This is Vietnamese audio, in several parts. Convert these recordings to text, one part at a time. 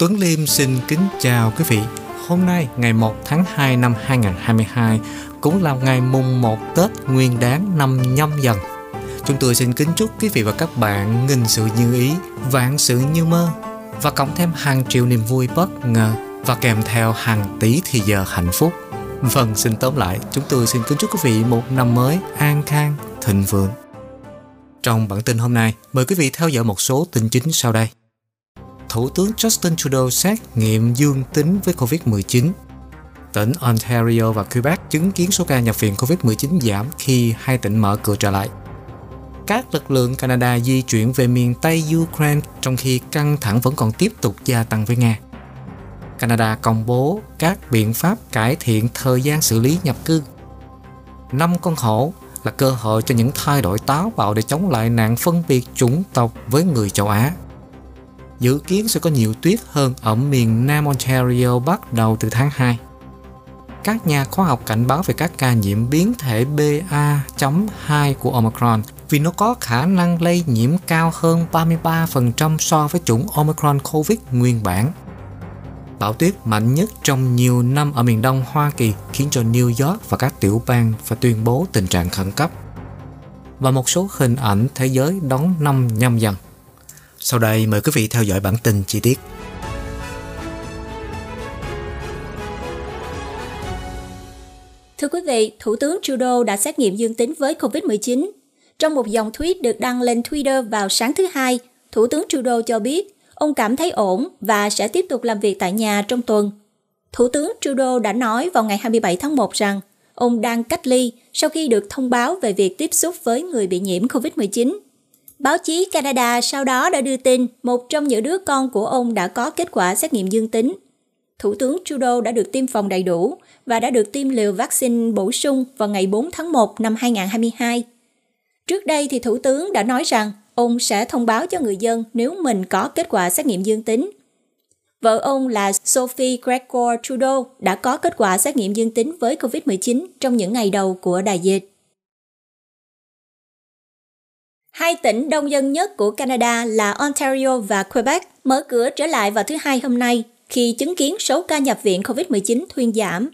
Tuấn Liêm xin kính chào quý vị. Hôm nay ngày 1 tháng 2 năm 2022 cũng là ngày mùng 1 Tết Nguyên đán năm nhâm dần. Chúng tôi xin kính chúc quý vị và các bạn nghìn sự như ý, vạn sự như mơ và cộng thêm hàng triệu niềm vui bất ngờ và kèm theo hàng tỷ thì giờ hạnh phúc. Vâng, xin tóm lại, chúng tôi xin kính chúc quý vị một năm mới an khang, thịnh vượng. Trong bản tin hôm nay, mời quý vị theo dõi một số tin chính sau đây. Thủ tướng Justin Trudeau xét nghiệm dương tính với COVID-19. Tỉnh Ontario và Quebec chứng kiến số ca nhập viện COVID-19 giảm khi hai tỉnh mở cửa trở lại. Các lực lượng Canada di chuyển về miền Tây Ukraine trong khi căng thẳng vẫn còn tiếp tục gia tăng với Nga. Canada công bố các biện pháp cải thiện thời gian xử lý nhập cư. Năm con hổ là cơ hội cho những thay đổi táo bạo để chống lại nạn phân biệt chủng tộc với người châu Á. Dự kiến sẽ có nhiều tuyết hơn ở miền Nam Ontario bắt đầu từ tháng 2. Các nhà khoa học cảnh báo về các ca nhiễm biến thể BA.2 của Omicron vì nó có khả năng lây nhiễm cao hơn 33% so với chủng Omicron COVID nguyên bản. Bão tuyết mạnh nhất trong nhiều năm ở miền đông Hoa Kỳ khiến cho New York và các tiểu bang phải tuyên bố tình trạng khẩn cấp. Và một số hình ảnh thế giới đón năm nhâm dần. Sau đây mời quý vị theo dõi bản tin chi tiết. Thưa quý vị, Thủ tướng Trudeau đã xét nghiệm dương tính với COVID-19. Trong một dòng tweet được đăng lên Twitter vào sáng thứ Hai, Thủ tướng Trudeau cho biết ông cảm thấy ổn và sẽ tiếp tục làm việc tại nhà trong tuần. Thủ tướng Trudeau đã nói vào ngày 27 tháng 1 rằng ông đang cách ly sau khi được thông báo về việc tiếp xúc với người bị nhiễm COVID-19. Báo chí Canada sau đó đã đưa tin một trong những đứa con của ông đã có kết quả xét nghiệm dương tính. Thủ tướng Trudeau đã được tiêm phòng đầy đủ và đã được tiêm liều vaccine bổ sung vào ngày 4 tháng 1 năm 2022. Trước đây thì Thủ tướng đã nói rằng ông sẽ thông báo cho người dân nếu mình có kết quả xét nghiệm dương tính. Vợ ông là Sophie Gregor Trudeau đã có kết quả xét nghiệm dương tính với COVID-19 trong những ngày đầu của đại dịch. Hai tỉnh đông dân nhất của Canada là Ontario và Quebec mở cửa trở lại vào thứ Hai hôm nay khi chứng kiến số ca nhập viện COVID-19 thuyên giảm.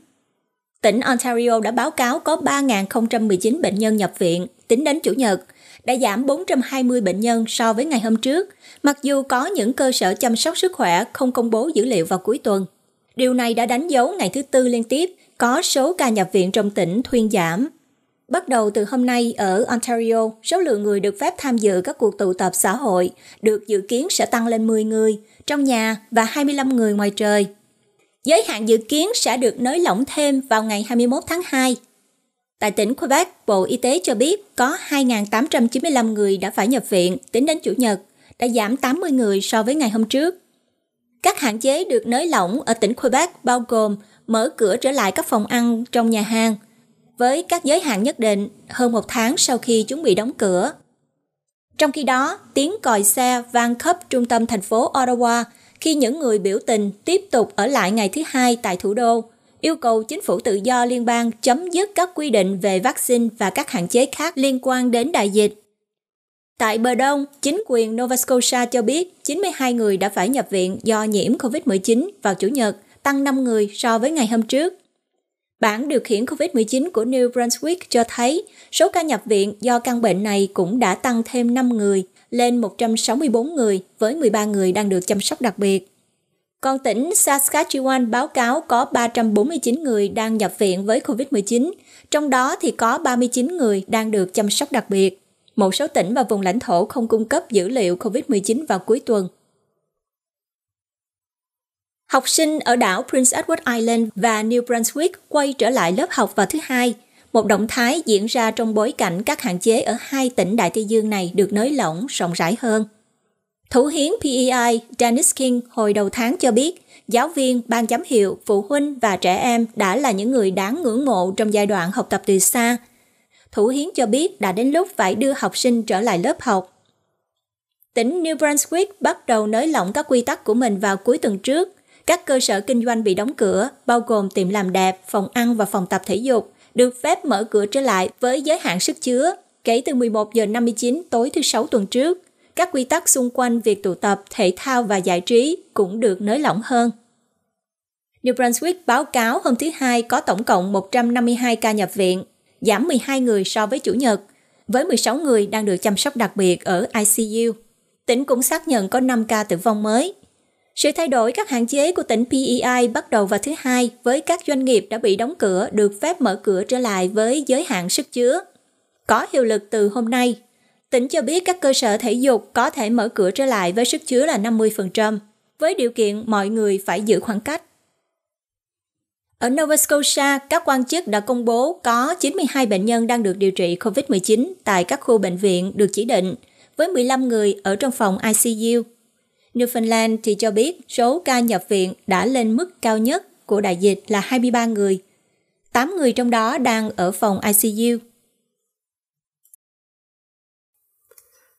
Tỉnh Ontario đã báo cáo có 3.019 bệnh nhân nhập viện tính đến Chủ nhật, đã giảm 420 bệnh nhân so với ngày hôm trước, mặc dù có những cơ sở chăm sóc sức khỏe không công bố dữ liệu vào cuối tuần. Điều này đã đánh dấu ngày thứ tư liên tiếp có số ca nhập viện trong tỉnh thuyên giảm. Bắt đầu từ hôm nay ở Ontario, số lượng người được phép tham dự các cuộc tụ tập xã hội được dự kiến sẽ tăng lên 10 người trong nhà và 25 người ngoài trời. Giới hạn dự kiến sẽ được nới lỏng thêm vào ngày 21 tháng 2. Tại tỉnh Quebec, Bộ Y tế cho biết có 2.895 người đã phải nhập viện tính đến Chủ nhật, đã giảm 80 người so với ngày hôm trước. Các hạn chế được nới lỏng ở tỉnh Quebec bao gồm mở cửa trở lại các phòng ăn trong nhà hàng, với các giới hạn nhất định hơn một tháng sau khi chúng bị đóng cửa. Trong khi đó, tiếng còi xe vang khắp trung tâm thành phố Ottawa khi những người biểu tình tiếp tục ở lại ngày thứ hai tại thủ đô, yêu cầu chính phủ tự do liên bang chấm dứt các quy định về vaccine và các hạn chế khác liên quan đến đại dịch. Tại bờ đông, chính quyền Nova Scotia cho biết 92 người đã phải nhập viện do nhiễm COVID-19 vào Chủ nhật, tăng 5 người so với ngày hôm trước. Bản điều khiển COVID-19 của New Brunswick cho thấy số ca nhập viện do căn bệnh này cũng đã tăng thêm 5 người, lên 164 người với 13 người đang được chăm sóc đặc biệt. Còn tỉnh Saskatchewan báo cáo có 349 người đang nhập viện với COVID-19, trong đó thì có 39 người đang được chăm sóc đặc biệt. Một số tỉnh và vùng lãnh thổ không cung cấp dữ liệu COVID-19 vào cuối tuần. Học sinh ở đảo Prince Edward Island và New Brunswick quay trở lại lớp học vào thứ hai, một động thái diễn ra trong bối cảnh các hạn chế ở hai tỉnh Đại Tây Dương này được nới lỏng rộng rãi hơn. Thủ hiến PEI Dennis King hồi đầu tháng cho biết, giáo viên, ban giám hiệu, phụ huynh và trẻ em đã là những người đáng ngưỡng mộ trong giai đoạn học tập từ xa. Thủ hiến cho biết đã đến lúc phải đưa học sinh trở lại lớp học. Tỉnh New Brunswick bắt đầu nới lỏng các quy tắc của mình vào cuối tuần trước. Các cơ sở kinh doanh bị đóng cửa, bao gồm tiệm làm đẹp, phòng ăn và phòng tập thể dục, được phép mở cửa trở lại với giới hạn sức chứa kể từ 11 giờ 59 tối thứ Sáu tuần trước các quy tắc xung quanh việc tụ tập, thể thao và giải trí cũng được nới lỏng hơn. New Brunswick báo cáo hôm thứ Hai có tổng cộng 152 ca nhập viện, giảm 12 người so với Chủ nhật, với 16 người đang được chăm sóc đặc biệt ở ICU. Tỉnh cũng xác nhận có 5 ca tử vong mới. Sự thay đổi các hạn chế của tỉnh PEI bắt đầu vào thứ Hai với các doanh nghiệp đã bị đóng cửa được phép mở cửa trở lại với giới hạn sức chứa. Có hiệu lực từ hôm nay. Tỉnh cho biết các cơ sở thể dục có thể mở cửa trở lại với sức chứa là 50%, với điều kiện mọi người phải giữ khoảng cách. Ở Nova Scotia, các quan chức đã công bố có 92 bệnh nhân đang được điều trị COVID-19 tại các khu bệnh viện được chỉ định, với 15 người ở trong phòng ICU. Newfoundland thì cho biết số ca nhập viện đã lên mức cao nhất của đại dịch là 23 người. 8 người trong đó đang ở phòng ICU.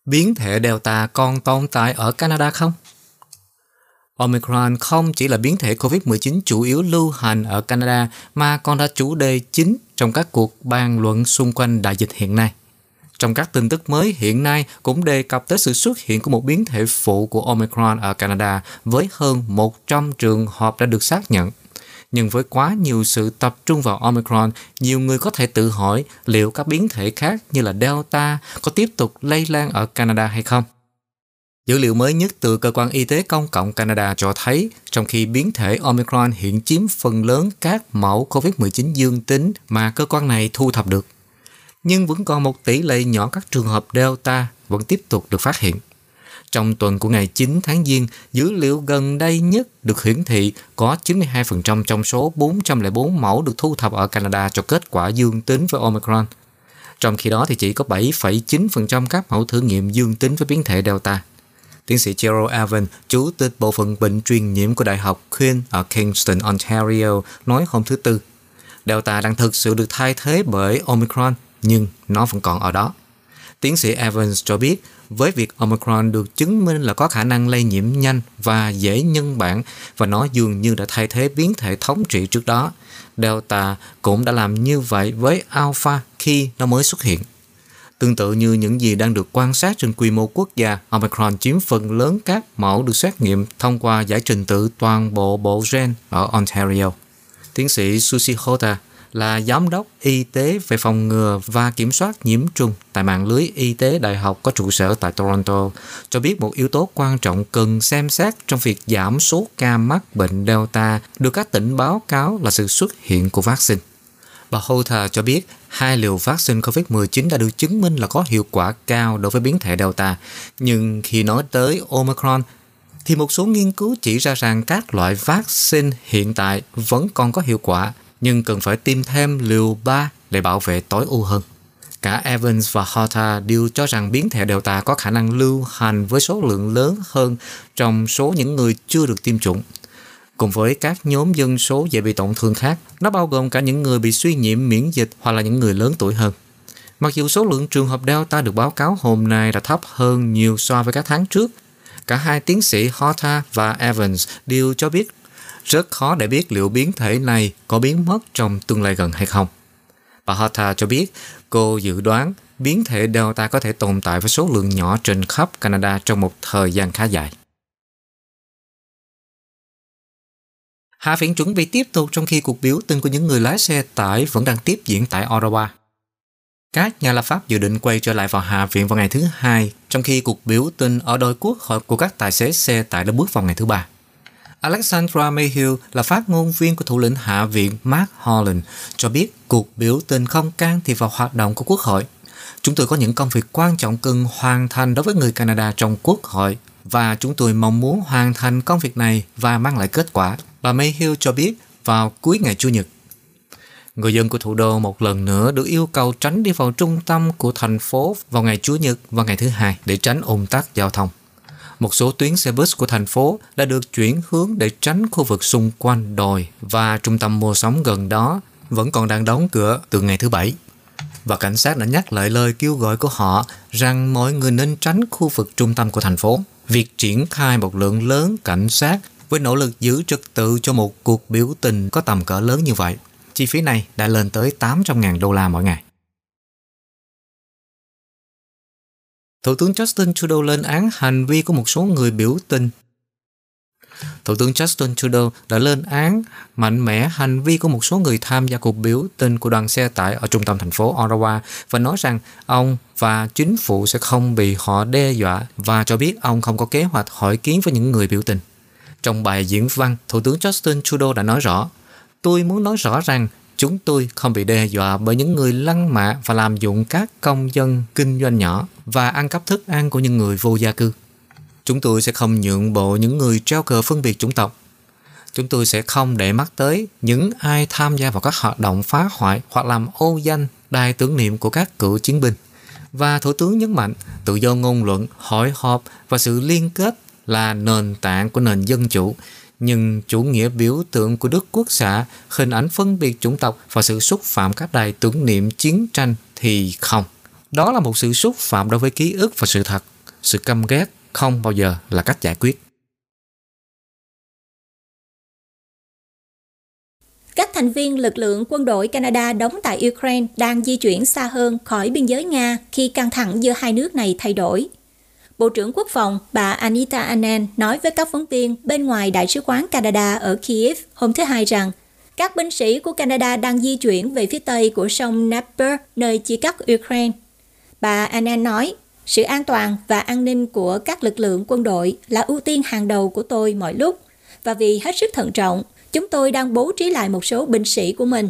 Biến thể Delta còn tồn tại ở Canada không? Omicron không chỉ là biến thể COVID-19 chủ yếu lưu hành ở Canada, mà còn là chủ đề chính trong các cuộc bàn luận xung quanh đại dịch hiện nay. Trong các tin tức mới hiện nay cũng đề cập tới sự xuất hiện của một biến thể phụ của Omicron ở Canada với hơn 100 trường hợp đã được xác nhận. Nhưng với quá nhiều sự tập trung vào Omicron, nhiều người có thể tự hỏi liệu các biến thể khác như là Delta có tiếp tục lây lan ở Canada hay không. Dữ liệu mới nhất từ Cơ quan Y tế Công cộng Canada cho thấy, trong khi biến thể Omicron hiện chiếm phần lớn các mẫu COVID-19 dương tính mà cơ quan này thu thập được, nhưng vẫn còn một tỷ lệ nhỏ các trường hợp Delta vẫn tiếp tục được phát hiện. Trong tuần của ngày 9 tháng Giêng, dữ liệu gần đây nhất được hiển thị có 92% trong số 404 mẫu được thu thập ở Canada cho kết quả dương tính với Omicron. Trong khi đó thì chỉ có 7,9% các mẫu thử nghiệm dương tính với biến thể Delta. Tiến sĩ Gerald Evan, chủ tịch bộ phận bệnh truyền nhiễm của Đại học Queen ở Kingston, Ontario, nói hôm thứ Tư, Delta đang thực sự được thay thế bởi Omicron, nhưng nó vẫn còn ở đó. Tiến sĩ Evans cho biết, với việc Omicron được chứng minh là có khả năng lây nhiễm nhanh và dễ nhân bản và nó dường như đã thay thế biến thể thống trị trước đó, Delta cũng đã làm như vậy với Alpha khi nó mới xuất hiện. Tương tự như những gì đang được quan sát trên quy mô quốc gia, Omicron chiếm phần lớn các mẫu được xét nghiệm thông qua giải trình tự toàn bộ bộ gen ở Ontario. Tiến sĩ Susie Hota là giám đốc y tế về phòng ngừa và kiểm soát nhiễm trùng tại mạng lưới y tế đại học có trụ sở tại Toronto, cho biết một yếu tố quan trọng cần xem xét trong việc giảm số ca mắc bệnh Delta được các tỉnh báo cáo là sự xuất hiện của vaccine. Bà Holter cho biết hai liều vaccine COVID-19 đã được chứng minh là có hiệu quả cao đối với biến thể Delta. Nhưng khi nói tới Omicron, thì một số nghiên cứu chỉ ra rằng các loại vaccine hiện tại vẫn còn có hiệu quả, nhưng cần phải tiêm thêm liều 3 để bảo vệ tối ưu hơn. Cả Evans và Hota đều cho rằng biến thể Delta có khả năng lưu hành với số lượng lớn hơn trong số những người chưa được tiêm chủng cùng với các nhóm dân số dễ bị tổn thương khác. Nó bao gồm cả những người bị suy nhiễm miễn dịch hoặc là những người lớn tuổi hơn. Mặc dù số lượng trường hợp Delta được báo cáo hôm nay đã thấp hơn nhiều so với các tháng trước, cả hai tiến sĩ Horta và Evans đều cho biết rất khó để biết liệu biến thể này có biến mất trong tương lai gần hay không. Bà Horta cho biết cô dự đoán biến thể Delta có thể tồn tại với số lượng nhỏ trên khắp Canada trong một thời gian khá dài. Hạ viện chuẩn bị tiếp tục trong khi cuộc biểu tình của những người lái xe tải vẫn đang tiếp diễn tại Ottawa. Các nhà lập pháp dự định quay trở lại vào Hạ viện vào ngày thứ hai, trong khi cuộc biểu tình ở đôi quốc hội của các tài xế xe tải đã bước vào ngày thứ ba. Alexandra Mayhew là phát ngôn viên của thủ lĩnh Hạ viện Mark Holland, cho biết cuộc biểu tình không can thiệp vào hoạt động của quốc hội. Chúng tôi có những công việc quan trọng cần hoàn thành đối với người Canada trong quốc hội, và chúng tôi mong muốn hoàn thành công việc này và mang lại kết quả, bà Mayhew cho biết vào cuối ngày Chủ nhật. Người dân của thủ đô một lần nữa được yêu cầu tránh đi vào trung tâm của thành phố vào ngày Chủ nhật và ngày thứ hai để tránh ủng tắc giao thông. Một số tuyến xe bus của thành phố đã được chuyển hướng để tránh khu vực xung quanh đồi và trung tâm mua sắm gần đó vẫn còn đang đóng cửa từ ngày thứ bảy. Và cảnh sát đã nhắc lại lời kêu gọi của họ rằng mọi người nên tránh khu vực trung tâm của thành phố. Việc triển khai một lượng lớn cảnh sát với nỗ lực giữ trật tự cho một cuộc biểu tình có tầm cỡ lớn như vậy, chi phí này đã lên tới 800.000 đô la mỗi ngày. Thủ tướng Justin Trudeau lên án hành vi của một số người biểu tình. Thủ tướng Justin Trudeau đã lên án mạnh mẽ hành vi của một số người tham gia cuộc biểu tình của đoàn xe tải ở trung tâm thành phố Ottawa và nói rằng ông và chính phủ sẽ không bị họ đe dọa và cho biết ông không có kế hoạch hỏi kiến với những người biểu tình. Trong bài diễn văn, Thủ tướng Justin Trudeau đã nói rõ, tôi muốn nói rõ rằng chúng tôi không bị đe dọa bởi những người lăng mạ và làm dụng các công dân kinh doanh nhỏ và ăn cắp thức ăn của những người vô gia cư. Chúng tôi sẽ không nhượng bộ những người treo cờ phân biệt chủng tộc. Chúng tôi sẽ không để mắt tới những ai tham gia vào các hoạt động phá hoại hoặc làm ô danh đài tưởng niệm của các cựu chiến binh. Và Thủ tướng nhấn mạnh tự do ngôn luận, hội họp và sự liên kết là nền tảng của nền dân chủ nhưng chủ nghĩa biểu tượng của Đức Quốc xã, hình ảnh phân biệt chủng tộc và sự xúc phạm các đài tưởng niệm chiến tranh thì không. Đó là một sự xúc phạm đối với ký ức và sự thật. Sự căm ghét không bao giờ là cách giải quyết. Các thành viên lực lượng quân đội Canada đóng tại Ukraine đang di chuyển xa hơn khỏi biên giới Nga khi căng thẳng giữa hai nước này thay đổi. Bộ trưởng Quốc phòng bà Anita Anand nói với các phóng viên bên ngoài Đại sứ quán Canada ở Kiev hôm thứ Hai rằng các binh sĩ của Canada đang di chuyển về phía tây của sông Dnieper, nơi chia cắt Ukraine. Bà Anand nói, sự an toàn và an ninh của các lực lượng quân đội là ưu tiên hàng đầu của tôi mọi lúc, và vì hết sức thận trọng, chúng tôi đang bố trí lại một số binh sĩ của mình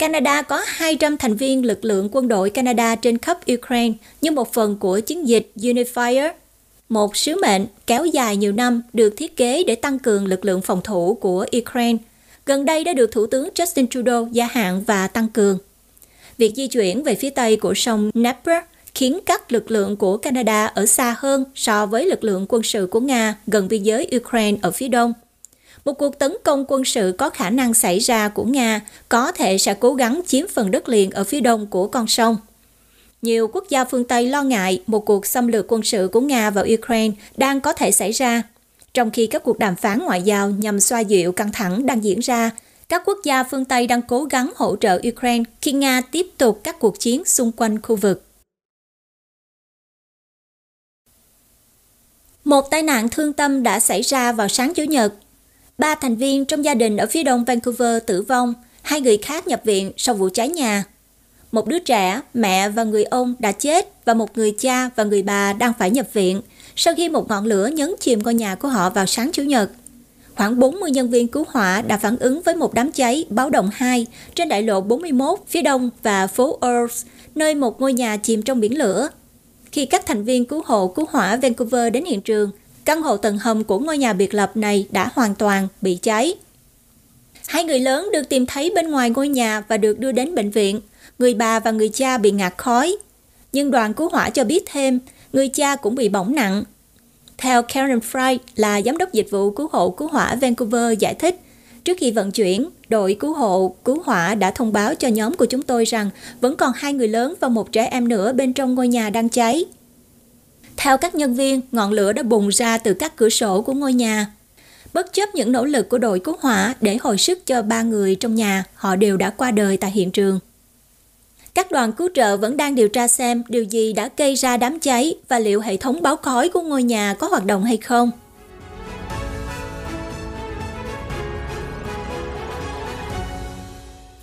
Canada có 200 thành viên lực lượng quân đội Canada trên khắp Ukraine như một phần của chiến dịch Unifier, một sứ mệnh kéo dài nhiều năm được thiết kế để tăng cường lực lượng phòng thủ của Ukraine. Gần đây đã được Thủ tướng Justin Trudeau gia hạn và tăng cường. Việc di chuyển về phía tây của sông Dnieper khiến các lực lượng của Canada ở xa hơn so với lực lượng quân sự của Nga gần biên giới Ukraine ở phía đông – một cuộc tấn công quân sự có khả năng xảy ra của Nga có thể sẽ cố gắng chiếm phần đất liền ở phía đông của con sông. Nhiều quốc gia phương Tây lo ngại một cuộc xâm lược quân sự của Nga vào Ukraine đang có thể xảy ra, trong khi các cuộc đàm phán ngoại giao nhằm xoa dịu căng thẳng đang diễn ra. Các quốc gia phương Tây đang cố gắng hỗ trợ Ukraine khi Nga tiếp tục các cuộc chiến xung quanh khu vực. Một tai nạn thương tâm đã xảy ra vào sáng Chủ nhật Ba thành viên trong gia đình ở phía đông Vancouver tử vong, hai người khác nhập viện sau vụ cháy nhà. Một đứa trẻ, mẹ và người ông đã chết và một người cha và người bà đang phải nhập viện sau khi một ngọn lửa nhấn chìm ngôi nhà của họ vào sáng Chủ nhật. Khoảng 40 nhân viên cứu hỏa đã phản ứng với một đám cháy báo động 2 trên đại lộ 41 phía đông và phố Earls, nơi một ngôi nhà chìm trong biển lửa. Khi các thành viên cứu hộ cứu hỏa Vancouver đến hiện trường, căn hộ tầng hầm của ngôi nhà biệt lập này đã hoàn toàn bị cháy. Hai người lớn được tìm thấy bên ngoài ngôi nhà và được đưa đến bệnh viện. Người bà và người cha bị ngạt khói. Nhưng đoàn cứu hỏa cho biết thêm, người cha cũng bị bỏng nặng. Theo Karen Fry là giám đốc dịch vụ cứu hộ cứu hỏa Vancouver giải thích, trước khi vận chuyển, đội cứu hộ cứu hỏa đã thông báo cho nhóm của chúng tôi rằng vẫn còn hai người lớn và một trẻ em nữa bên trong ngôi nhà đang cháy. Theo các nhân viên, ngọn lửa đã bùng ra từ các cửa sổ của ngôi nhà. Bất chấp những nỗ lực của đội cứu hỏa để hồi sức cho ba người trong nhà, họ đều đã qua đời tại hiện trường. Các đoàn cứu trợ vẫn đang điều tra xem điều gì đã gây ra đám cháy và liệu hệ thống báo khói của ngôi nhà có hoạt động hay không.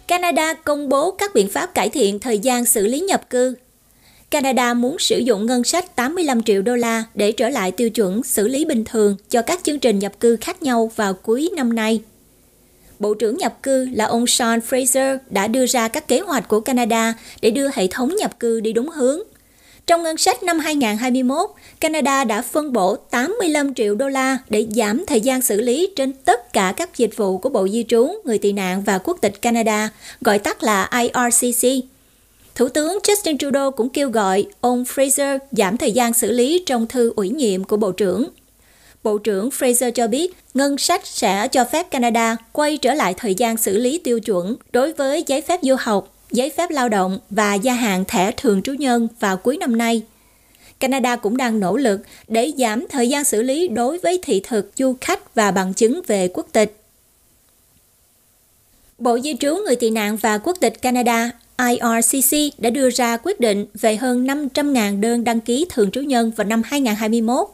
Canada công bố các biện pháp cải thiện thời gian xử lý nhập cư Canada muốn sử dụng ngân sách 85 triệu đô la để trở lại tiêu chuẩn xử lý bình thường cho các chương trình nhập cư khác nhau vào cuối năm nay. Bộ trưởng nhập cư là ông Sean Fraser đã đưa ra các kế hoạch của Canada để đưa hệ thống nhập cư đi đúng hướng. Trong ngân sách năm 2021, Canada đã phân bổ 85 triệu đô la để giảm thời gian xử lý trên tất cả các dịch vụ của Bộ Di trú, Người tị nạn và Quốc tịch Canada, gọi tắt là IRCC. Thủ tướng Justin Trudeau cũng kêu gọi ông Fraser giảm thời gian xử lý trong thư ủy nhiệm của Bộ trưởng. Bộ trưởng Fraser cho biết ngân sách sẽ cho phép Canada quay trở lại thời gian xử lý tiêu chuẩn đối với giấy phép du học, giấy phép lao động và gia hạn thẻ thường trú nhân vào cuối năm nay. Canada cũng đang nỗ lực để giảm thời gian xử lý đối với thị thực, du khách và bằng chứng về quốc tịch. Bộ Di trú Người tị nạn và Quốc tịch Canada IRCC đã đưa ra quyết định về hơn 500.000 đơn đăng ký thường trú nhân vào năm 2021.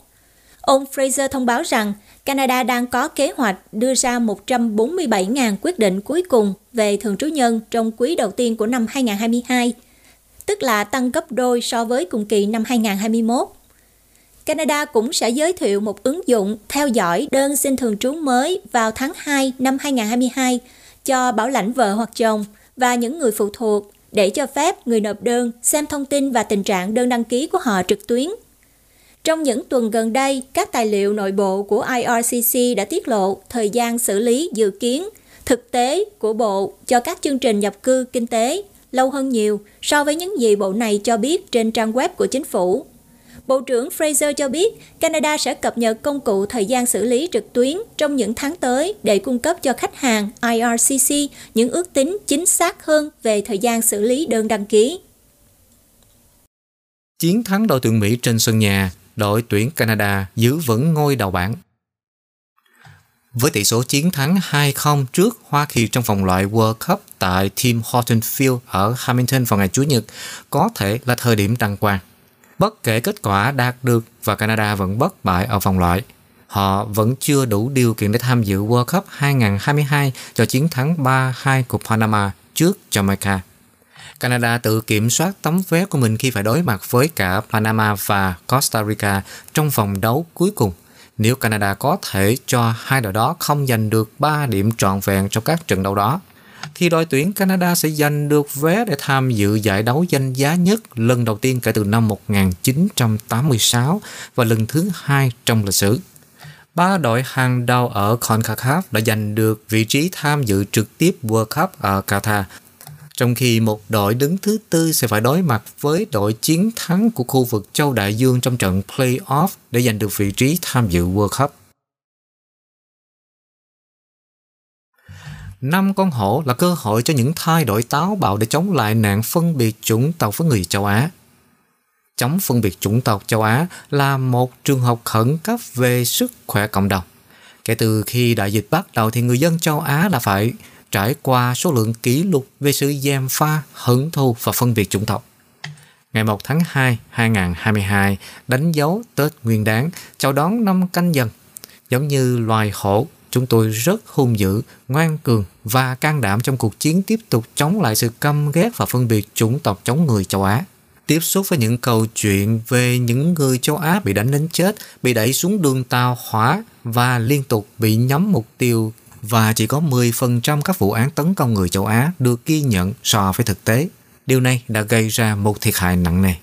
Ông Fraser thông báo rằng Canada đang có kế hoạch đưa ra 147.000 quyết định cuối cùng về thường trú nhân trong quý đầu tiên của năm 2022, tức là tăng gấp đôi so với cùng kỳ năm 2021. Canada cũng sẽ giới thiệu một ứng dụng theo dõi đơn xin thường trú mới vào tháng 2 năm 2022 cho bảo lãnh vợ hoặc chồng và những người phụ thuộc để cho phép người nộp đơn xem thông tin và tình trạng đơn đăng ký của họ trực tuyến. Trong những tuần gần đây, các tài liệu nội bộ của IRCC đã tiết lộ thời gian xử lý dự kiến thực tế của Bộ cho các chương trình nhập cư kinh tế lâu hơn nhiều so với những gì Bộ này cho biết trên trang web của chính phủ. Bộ trưởng Fraser cho biết Canada sẽ cập nhật công cụ thời gian xử lý trực tuyến trong những tháng tới để cung cấp cho khách hàng IRCC những ước tính chính xác hơn về thời gian xử lý đơn đăng ký. Chiến thắng đội tuyển Mỹ trên sân nhà, đội tuyển Canada giữ vững ngôi đầu bảng. Với tỷ số chiến thắng 2-0 trước Hoa Kỳ trong vòng loại World Cup tại Tim Horton Field ở Hamilton vào ngày Chủ nhật, có thể là thời điểm đăng quang. Bất kể kết quả đạt được và Canada vẫn bất bại ở vòng loại, họ vẫn chưa đủ điều kiện để tham dự World Cup 2022 cho chiến thắng 3-2 của Panama trước Jamaica. Canada tự kiểm soát tấm vé của mình khi phải đối mặt với cả Panama và Costa Rica trong vòng đấu cuối cùng. Nếu Canada có thể cho hai đội đó không giành được 3 điểm trọn vẹn trong các trận đấu đó, thì đội tuyển Canada sẽ giành được vé để tham dự giải đấu danh giá nhất lần đầu tiên kể từ năm 1986 và lần thứ hai trong lịch sử. Ba đội hàng đầu ở CONCACAF đã giành được vị trí tham dự trực tiếp World Cup ở Qatar, trong khi một đội đứng thứ tư sẽ phải đối mặt với đội chiến thắng của khu vực châu Đại Dương trong trận play-off để giành được vị trí tham dự World Cup. Năm con hổ là cơ hội cho những thay đổi táo bạo để chống lại nạn phân biệt chủng tộc với người châu Á. Chống phân biệt chủng tộc châu Á là một trường học khẩn cấp về sức khỏe cộng đồng. Kể từ khi đại dịch bắt đầu thì người dân châu Á đã phải trải qua số lượng kỷ lục về sự giam pha, hận thù và phân biệt chủng tộc. Ngày 1 tháng 2, 2022 đánh dấu Tết Nguyên Đán chào đón năm canh dần. Giống như loài hổ Chúng tôi rất hung dữ, ngoan cường và can đảm trong cuộc chiến tiếp tục chống lại sự căm ghét và phân biệt chủng tộc chống người châu Á. Tiếp xúc với những câu chuyện về những người châu Á bị đánh đến chết, bị đẩy xuống đường tàu hỏa và liên tục bị nhắm mục tiêu và chỉ có 10% các vụ án tấn công người châu Á được ghi nhận so với thực tế. Điều này đã gây ra một thiệt hại nặng nề.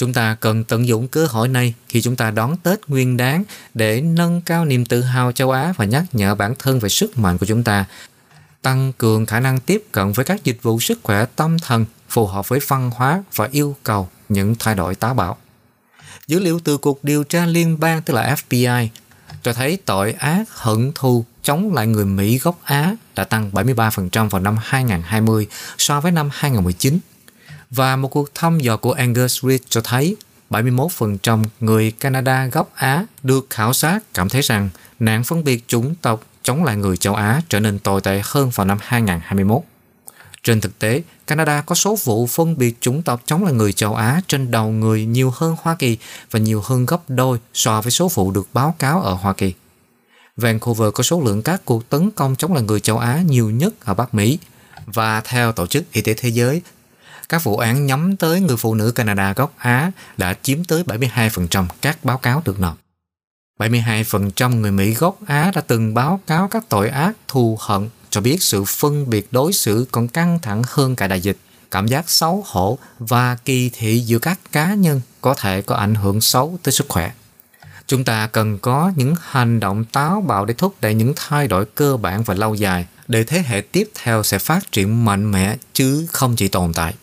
Chúng ta cần tận dụng cơ hội này khi chúng ta đón Tết Nguyên đáng để nâng cao niềm tự hào châu Á và nhắc nhở bản thân về sức mạnh của chúng ta, tăng cường khả năng tiếp cận với các dịch vụ sức khỏe tâm thần phù hợp với văn hóa và yêu cầu những thay đổi táo bạo. Dữ liệu từ Cục Điều tra Liên bang tức là FBI cho thấy tội ác hận thù chống lại người Mỹ gốc Á đã tăng 73% vào năm 2020 so với năm 2019 và một cuộc thăm dò của Angus Reid cho thấy 71% người Canada gốc Á được khảo sát cảm thấy rằng nạn phân biệt chủng tộc chống lại người châu Á trở nên tồi tệ hơn vào năm 2021. Trên thực tế, Canada có số vụ phân biệt chủng tộc chống lại người châu Á trên đầu người nhiều hơn Hoa Kỳ và nhiều hơn gấp đôi so với số vụ được báo cáo ở Hoa Kỳ. Vancouver có số lượng các cuộc tấn công chống lại người châu Á nhiều nhất ở Bắc Mỹ và theo Tổ chức Y tế Thế giới các vụ án nhắm tới người phụ nữ Canada gốc Á đã chiếm tới 72% các báo cáo được nộp. 72% người Mỹ gốc Á đã từng báo cáo các tội ác thù hận, cho biết sự phân biệt đối xử còn căng thẳng hơn cả đại dịch. Cảm giác xấu hổ và kỳ thị giữa các cá nhân có thể có ảnh hưởng xấu tới sức khỏe. Chúng ta cần có những hành động táo bạo để thúc đẩy những thay đổi cơ bản và lâu dài để thế hệ tiếp theo sẽ phát triển mạnh mẽ chứ không chỉ tồn tại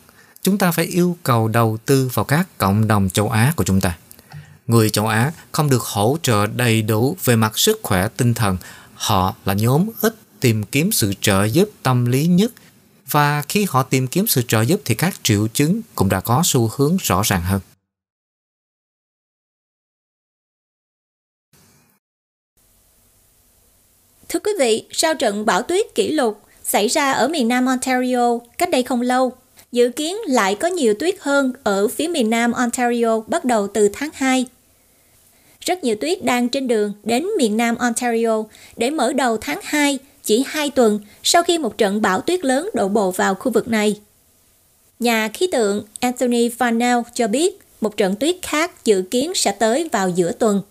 chúng ta phải yêu cầu đầu tư vào các cộng đồng châu Á của chúng ta. Người châu Á không được hỗ trợ đầy đủ về mặt sức khỏe tinh thần. Họ là nhóm ít tìm kiếm sự trợ giúp tâm lý nhất và khi họ tìm kiếm sự trợ giúp thì các triệu chứng cũng đã có xu hướng rõ ràng hơn. Thưa quý vị, sau trận bão tuyết kỷ lục xảy ra ở miền Nam Ontario cách đây không lâu, Dự kiến lại có nhiều tuyết hơn ở phía miền nam Ontario bắt đầu từ tháng 2. Rất nhiều tuyết đang trên đường đến miền nam Ontario để mở đầu tháng 2 chỉ 2 tuần sau khi một trận bão tuyết lớn đổ bộ vào khu vực này. Nhà khí tượng Anthony Farnell cho biết một trận tuyết khác dự kiến sẽ tới vào giữa tuần.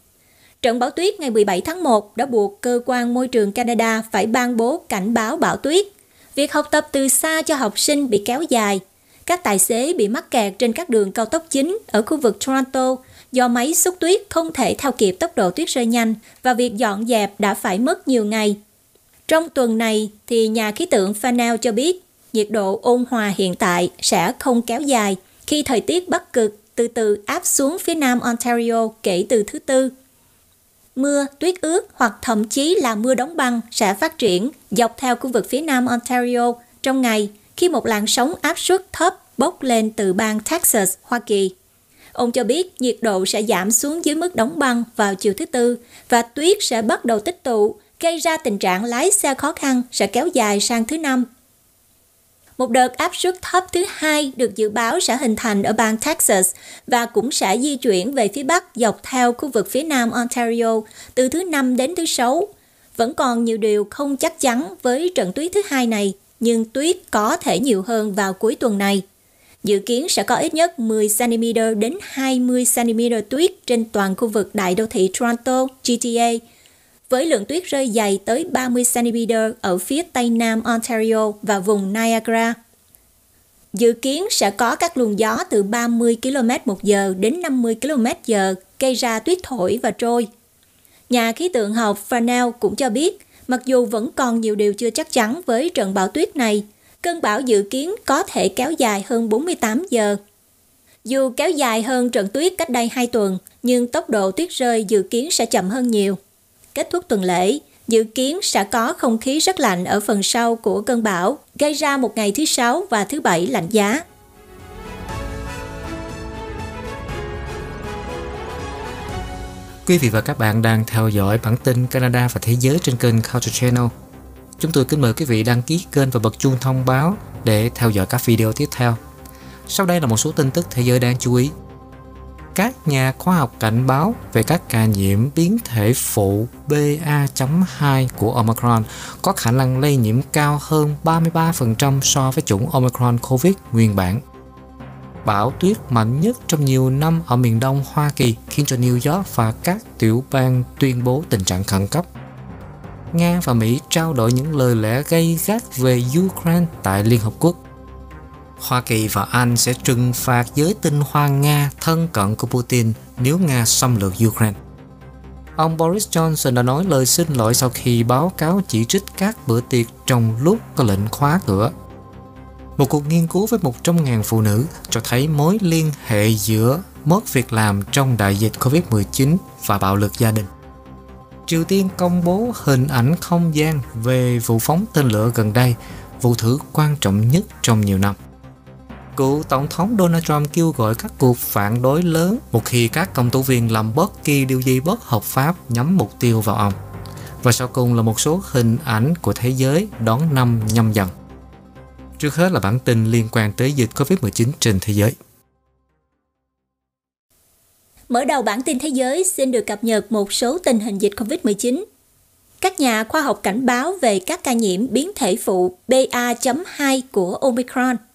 Trận bão tuyết ngày 17 tháng 1 đã buộc cơ quan môi trường Canada phải ban bố cảnh báo bão tuyết. Việc học tập từ xa cho học sinh bị kéo dài. Các tài xế bị mắc kẹt trên các đường cao tốc chính ở khu vực Toronto do máy xúc tuyết không thể theo kịp tốc độ tuyết rơi nhanh và việc dọn dẹp đã phải mất nhiều ngày. Trong tuần này, thì nhà khí tượng Fanel cho biết nhiệt độ ôn hòa hiện tại sẽ không kéo dài khi thời tiết bắc cực từ từ áp xuống phía nam Ontario kể từ thứ Tư. Mưa, tuyết ướt hoặc thậm chí là mưa đóng băng sẽ phát triển dọc theo khu vực phía nam Ontario trong ngày khi một làn sóng áp suất thấp bốc lên từ bang Texas, Hoa Kỳ. Ông cho biết nhiệt độ sẽ giảm xuống dưới mức đóng băng vào chiều thứ Tư và tuyết sẽ bắt đầu tích tụ, gây ra tình trạng lái xe khó khăn sẽ kéo dài sang thứ Năm một đợt áp suất thấp thứ hai được dự báo sẽ hình thành ở bang Texas và cũng sẽ di chuyển về phía bắc dọc theo khu vực phía nam Ontario từ thứ năm đến thứ sáu. Vẫn còn nhiều điều không chắc chắn với trận tuyết thứ hai này, nhưng tuyết có thể nhiều hơn vào cuối tuần này. Dự kiến sẽ có ít nhất 10 cm đến 20 cm tuyết trên toàn khu vực đại đô thị Toronto, GTA, với lượng tuyết rơi dày tới 30 cm ở phía tây nam Ontario và vùng Niagara. Dự kiến sẽ có các luồng gió từ 30 km một giờ đến 50 km giờ gây ra tuyết thổi và trôi. Nhà khí tượng học Farnell cũng cho biết, mặc dù vẫn còn nhiều điều chưa chắc chắn với trận bão tuyết này, cơn bão dự kiến có thể kéo dài hơn 48 giờ. Dù kéo dài hơn trận tuyết cách đây 2 tuần, nhưng tốc độ tuyết rơi dự kiến sẽ chậm hơn nhiều kết thúc tuần lễ, dự kiến sẽ có không khí rất lạnh ở phần sau của cơn bão, gây ra một ngày thứ sáu và thứ bảy lạnh giá. Quý vị và các bạn đang theo dõi bản tin Canada và Thế giới trên kênh Culture Channel. Chúng tôi kính mời quý vị đăng ký kênh và bật chuông thông báo để theo dõi các video tiếp theo. Sau đây là một số tin tức thế giới đáng chú ý các nhà khoa học cảnh báo về các ca nhiễm biến thể phụ BA.2 của Omicron có khả năng lây nhiễm cao hơn 33% so với chủng Omicron COVID nguyên bản. Bão tuyết mạnh nhất trong nhiều năm ở miền đông Hoa Kỳ khiến cho New York và các tiểu bang tuyên bố tình trạng khẩn cấp. Nga và Mỹ trao đổi những lời lẽ gây gắt về Ukraine tại Liên Hợp Quốc Hoa Kỳ và Anh sẽ trừng phạt giới tinh hoa Nga thân cận của Putin nếu Nga xâm lược Ukraine. Ông Boris Johnson đã nói lời xin lỗi sau khi báo cáo chỉ trích các bữa tiệc trong lúc có lệnh khóa cửa. Một cuộc nghiên cứu với 100.000 phụ nữ cho thấy mối liên hệ giữa mất việc làm trong đại dịch Covid-19 và bạo lực gia đình. Triều Tiên công bố hình ảnh không gian về vụ phóng tên lửa gần đây, vụ thử quan trọng nhất trong nhiều năm. Cựu Tổng thống Donald Trump kêu gọi các cuộc phản đối lớn một khi các công tố viên làm bất kỳ điều gì bất hợp pháp nhắm mục tiêu vào ông. Và sau cùng là một số hình ảnh của thế giới đón năm nhâm dần. Trước hết là bản tin liên quan tới dịch Covid-19 trên thế giới. Mở đầu bản tin thế giới, xin được cập nhật một số tình hình dịch COVID-19. Các nhà khoa học cảnh báo về các ca nhiễm biến thể phụ BA.2 của Omicron –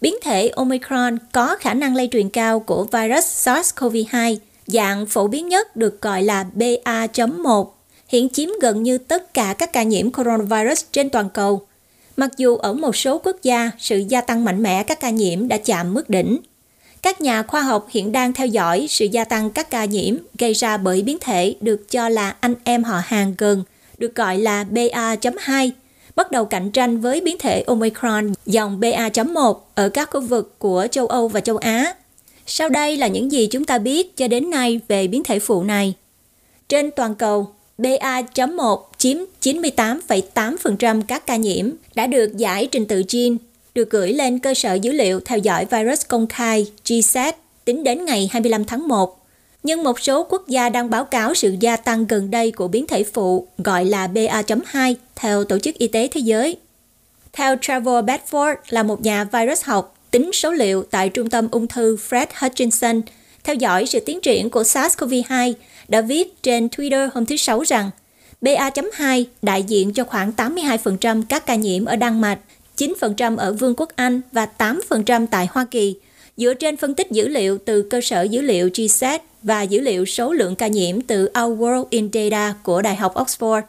Biến thể Omicron có khả năng lây truyền cao của virus SARS-CoV-2, dạng phổ biến nhất được gọi là BA.1, hiện chiếm gần như tất cả các ca nhiễm coronavirus trên toàn cầu. Mặc dù ở một số quốc gia, sự gia tăng mạnh mẽ các ca nhiễm đã chạm mức đỉnh. Các nhà khoa học hiện đang theo dõi sự gia tăng các ca nhiễm gây ra bởi biến thể được cho là anh em họ hàng gần, được gọi là BA.2 bắt đầu cạnh tranh với biến thể Omicron dòng BA.1 ở các khu vực của châu Âu và châu Á. Sau đây là những gì chúng ta biết cho đến nay về biến thể phụ này. Trên toàn cầu, BA.1 chiếm 98,8% các ca nhiễm đã được giải trình tự gen, được gửi lên cơ sở dữ liệu theo dõi virus công khai GSAT tính đến ngày 25 tháng 1 nhưng một số quốc gia đang báo cáo sự gia tăng gần đây của biến thể phụ gọi là BA.2 theo Tổ chức Y tế Thế giới. Theo Trevor Bedford là một nhà virus học tính số liệu tại Trung tâm Ung thư Fred Hutchinson theo dõi sự tiến triển của SARS-CoV-2 đã viết trên Twitter hôm thứ Sáu rằng BA.2 đại diện cho khoảng 82% các ca nhiễm ở Đan Mạch, 9% ở Vương quốc Anh và 8% tại Hoa Kỳ, dựa trên phân tích dữ liệu từ cơ sở dữ liệu GSAT và dữ liệu số lượng ca nhiễm từ Our World in Data của Đại học Oxford.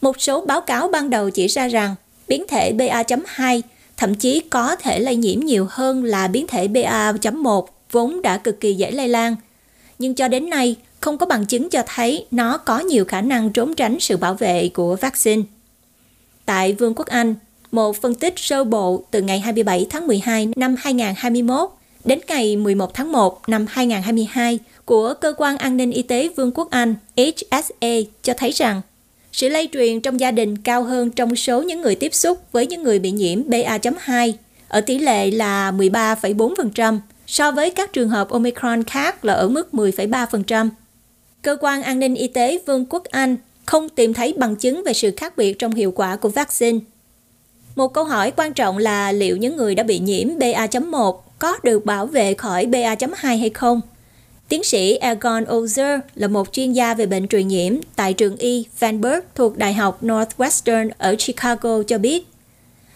Một số báo cáo ban đầu chỉ ra rằng biến thể BA.2 thậm chí có thể lây nhiễm nhiều hơn là biến thể BA.1 vốn đã cực kỳ dễ lây lan. Nhưng cho đến nay, không có bằng chứng cho thấy nó có nhiều khả năng trốn tránh sự bảo vệ của vaccine. Tại Vương quốc Anh, một phân tích sơ bộ từ ngày 27 tháng 12 năm 2021 đến ngày 11 tháng 1 năm 2022 của Cơ quan An ninh Y tế Vương quốc Anh HSA cho thấy rằng sự lây truyền trong gia đình cao hơn trong số những người tiếp xúc với những người bị nhiễm BA.2 ở tỷ lệ là 13,4% so với các trường hợp Omicron khác là ở mức 10,3%. Cơ quan an ninh y tế Vương quốc Anh không tìm thấy bằng chứng về sự khác biệt trong hiệu quả của vaccine. Một câu hỏi quan trọng là liệu những người đã bị nhiễm BA.1 có được bảo vệ khỏi BA.2 hay không? Tiến sĩ Egon Ozer là một chuyên gia về bệnh truyền nhiễm tại trường y Vanberg thuộc Đại học Northwestern ở Chicago cho biết.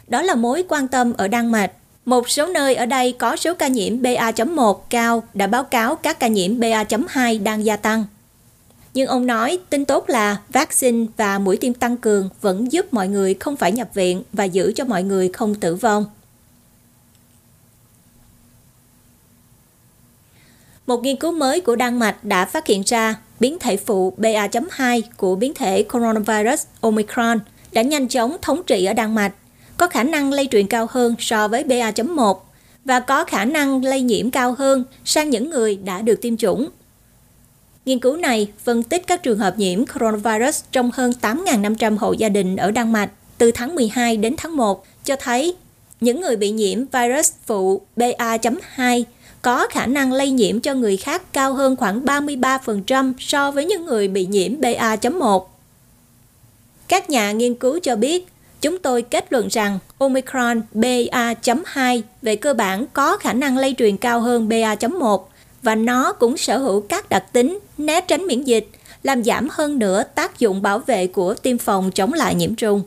Đó là mối quan tâm ở Đan Mạch. Một số nơi ở đây có số ca nhiễm BA.1 cao đã báo cáo các ca nhiễm BA.2 đang gia tăng. Nhưng ông nói tin tốt là vaccine và mũi tiêm tăng cường vẫn giúp mọi người không phải nhập viện và giữ cho mọi người không tử vong. Một nghiên cứu mới của Đan Mạch đã phát hiện ra biến thể phụ BA.2 của biến thể coronavirus Omicron đã nhanh chóng thống trị ở Đan Mạch, có khả năng lây truyền cao hơn so với BA.1 và có khả năng lây nhiễm cao hơn sang những người đã được tiêm chủng. Nghiên cứu này phân tích các trường hợp nhiễm coronavirus trong hơn 8.500 hộ gia đình ở Đan Mạch từ tháng 12 đến tháng 1 cho thấy những người bị nhiễm virus phụ BA.2 có khả năng lây nhiễm cho người khác cao hơn khoảng 33% so với những người bị nhiễm BA.1. Các nhà nghiên cứu cho biết, chúng tôi kết luận rằng Omicron BA.2 về cơ bản có khả năng lây truyền cao hơn BA.1 và nó cũng sở hữu các đặc tính né tránh miễn dịch, làm giảm hơn nữa tác dụng bảo vệ của tiêm phòng chống lại nhiễm trùng.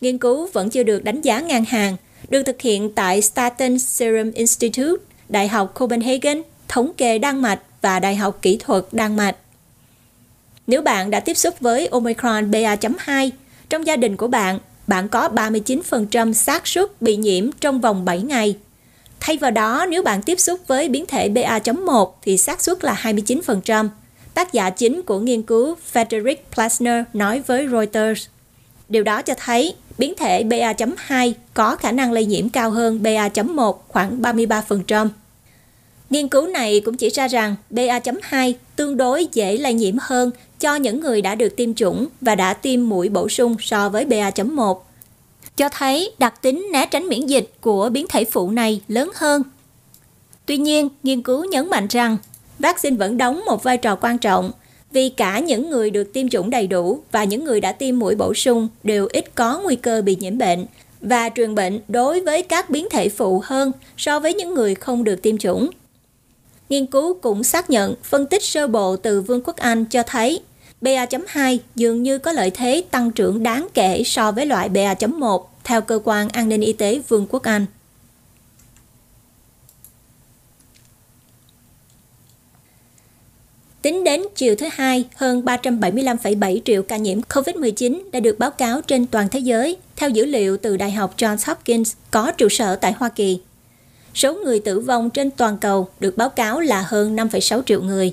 Nghiên cứu vẫn chưa được đánh giá ngang hàng, được thực hiện tại Staten Serum Institute Đại học Copenhagen, Thống kê Đan Mạch và Đại học Kỹ thuật Đan Mạch. Nếu bạn đã tiếp xúc với Omicron BA.2, trong gia đình của bạn, bạn có 39% xác suất bị nhiễm trong vòng 7 ngày. Thay vào đó, nếu bạn tiếp xúc với biến thể BA.1 thì xác suất là 29%. Tác giả chính của nghiên cứu Frederick Plasner nói với Reuters. Điều đó cho thấy biến thể BA.2 có khả năng lây nhiễm cao hơn BA.1 khoảng 33%. Nghiên cứu này cũng chỉ ra rằng BA.2 tương đối dễ lây nhiễm hơn cho những người đã được tiêm chủng và đã tiêm mũi bổ sung so với BA.1, cho thấy đặc tính né tránh miễn dịch của biến thể phụ này lớn hơn. Tuy nhiên, nghiên cứu nhấn mạnh rằng vaccine vẫn đóng một vai trò quan trọng vì cả những người được tiêm chủng đầy đủ và những người đã tiêm mũi bổ sung đều ít có nguy cơ bị nhiễm bệnh và truyền bệnh đối với các biến thể phụ hơn so với những người không được tiêm chủng. Nghiên cứu cũng xác nhận phân tích sơ bộ từ Vương quốc Anh cho thấy BA.2 dường như có lợi thế tăng trưởng đáng kể so với loại BA.1 theo cơ quan an ninh y tế Vương quốc Anh. Tính đến chiều thứ Hai, hơn 375,7 triệu ca nhiễm COVID-19 đã được báo cáo trên toàn thế giới, theo dữ liệu từ Đại học Johns Hopkins có trụ sở tại Hoa Kỳ số người tử vong trên toàn cầu được báo cáo là hơn 5,6 triệu người.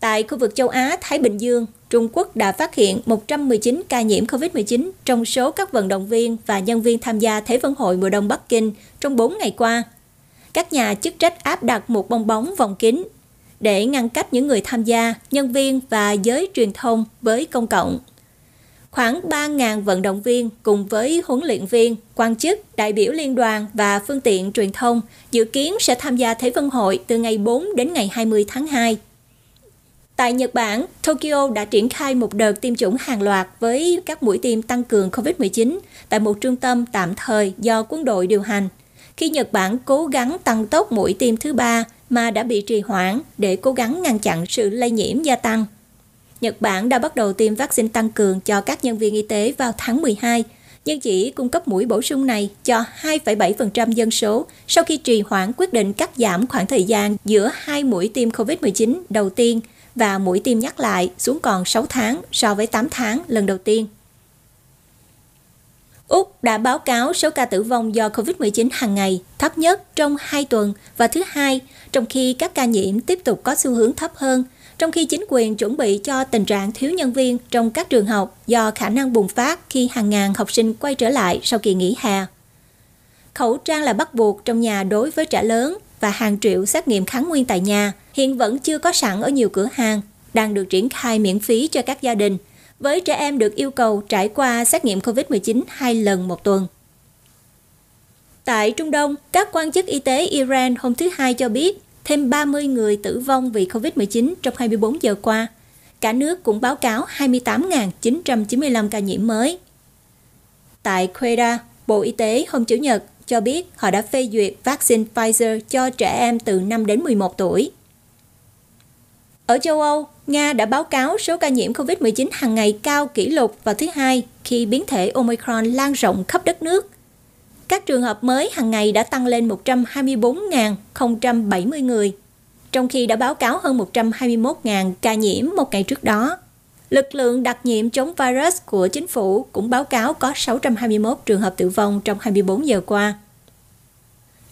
Tại khu vực châu Á, Thái Bình Dương, Trung Quốc đã phát hiện 119 ca nhiễm COVID-19 trong số các vận động viên và nhân viên tham gia Thế vận hội mùa đông Bắc Kinh trong 4 ngày qua. Các nhà chức trách áp đặt một bong bóng vòng kính để ngăn cách những người tham gia, nhân viên và giới truyền thông với công cộng khoảng 3.000 vận động viên cùng với huấn luyện viên, quan chức, đại biểu liên đoàn và phương tiện truyền thông dự kiến sẽ tham gia Thế vận hội từ ngày 4 đến ngày 20 tháng 2. Tại Nhật Bản, Tokyo đã triển khai một đợt tiêm chủng hàng loạt với các mũi tiêm tăng cường COVID-19 tại một trung tâm tạm thời do quân đội điều hành. khi Nhật Bản cố gắng tăng tốc mũi tiêm thứ ba mà đã bị trì hoãn để cố gắng ngăn chặn sự lây nhiễm gia tăng. Nhật Bản đã bắt đầu tiêm vaccine tăng cường cho các nhân viên y tế vào tháng 12, nhưng chỉ cung cấp mũi bổ sung này cho 2,7% dân số sau khi trì hoãn quyết định cắt giảm khoảng thời gian giữa hai mũi tiêm COVID-19 đầu tiên và mũi tiêm nhắc lại xuống còn 6 tháng so với 8 tháng lần đầu tiên. Úc đã báo cáo số ca tử vong do COVID-19 hàng ngày thấp nhất trong 2 tuần và thứ hai, trong khi các ca nhiễm tiếp tục có xu hướng thấp hơn, trong khi chính quyền chuẩn bị cho tình trạng thiếu nhân viên trong các trường học do khả năng bùng phát khi hàng ngàn học sinh quay trở lại sau kỳ nghỉ hè. Khẩu trang là bắt buộc trong nhà đối với trẻ lớn và hàng triệu xét nghiệm kháng nguyên tại nhà hiện vẫn chưa có sẵn ở nhiều cửa hàng, đang được triển khai miễn phí cho các gia đình – với trẻ em được yêu cầu trải qua xét nghiệm COVID-19 hai lần một tuần. Tại Trung Đông, các quan chức y tế Iran hôm thứ Hai cho biết thêm 30 người tử vong vì COVID-19 trong 24 giờ qua. Cả nước cũng báo cáo 28.995 ca nhiễm mới. Tại Quetta, Bộ Y tế hôm Chủ nhật cho biết họ đã phê duyệt vaccine Pfizer cho trẻ em từ 5 đến 11 tuổi. Ở châu Âu, Nga đã báo cáo số ca nhiễm COVID-19 hàng ngày cao kỷ lục vào thứ Hai khi biến thể Omicron lan rộng khắp đất nước. Các trường hợp mới hàng ngày đã tăng lên 124.070 người, trong khi đã báo cáo hơn 121.000 ca nhiễm một ngày trước đó. Lực lượng đặc nhiệm chống virus của chính phủ cũng báo cáo có 621 trường hợp tử vong trong 24 giờ qua.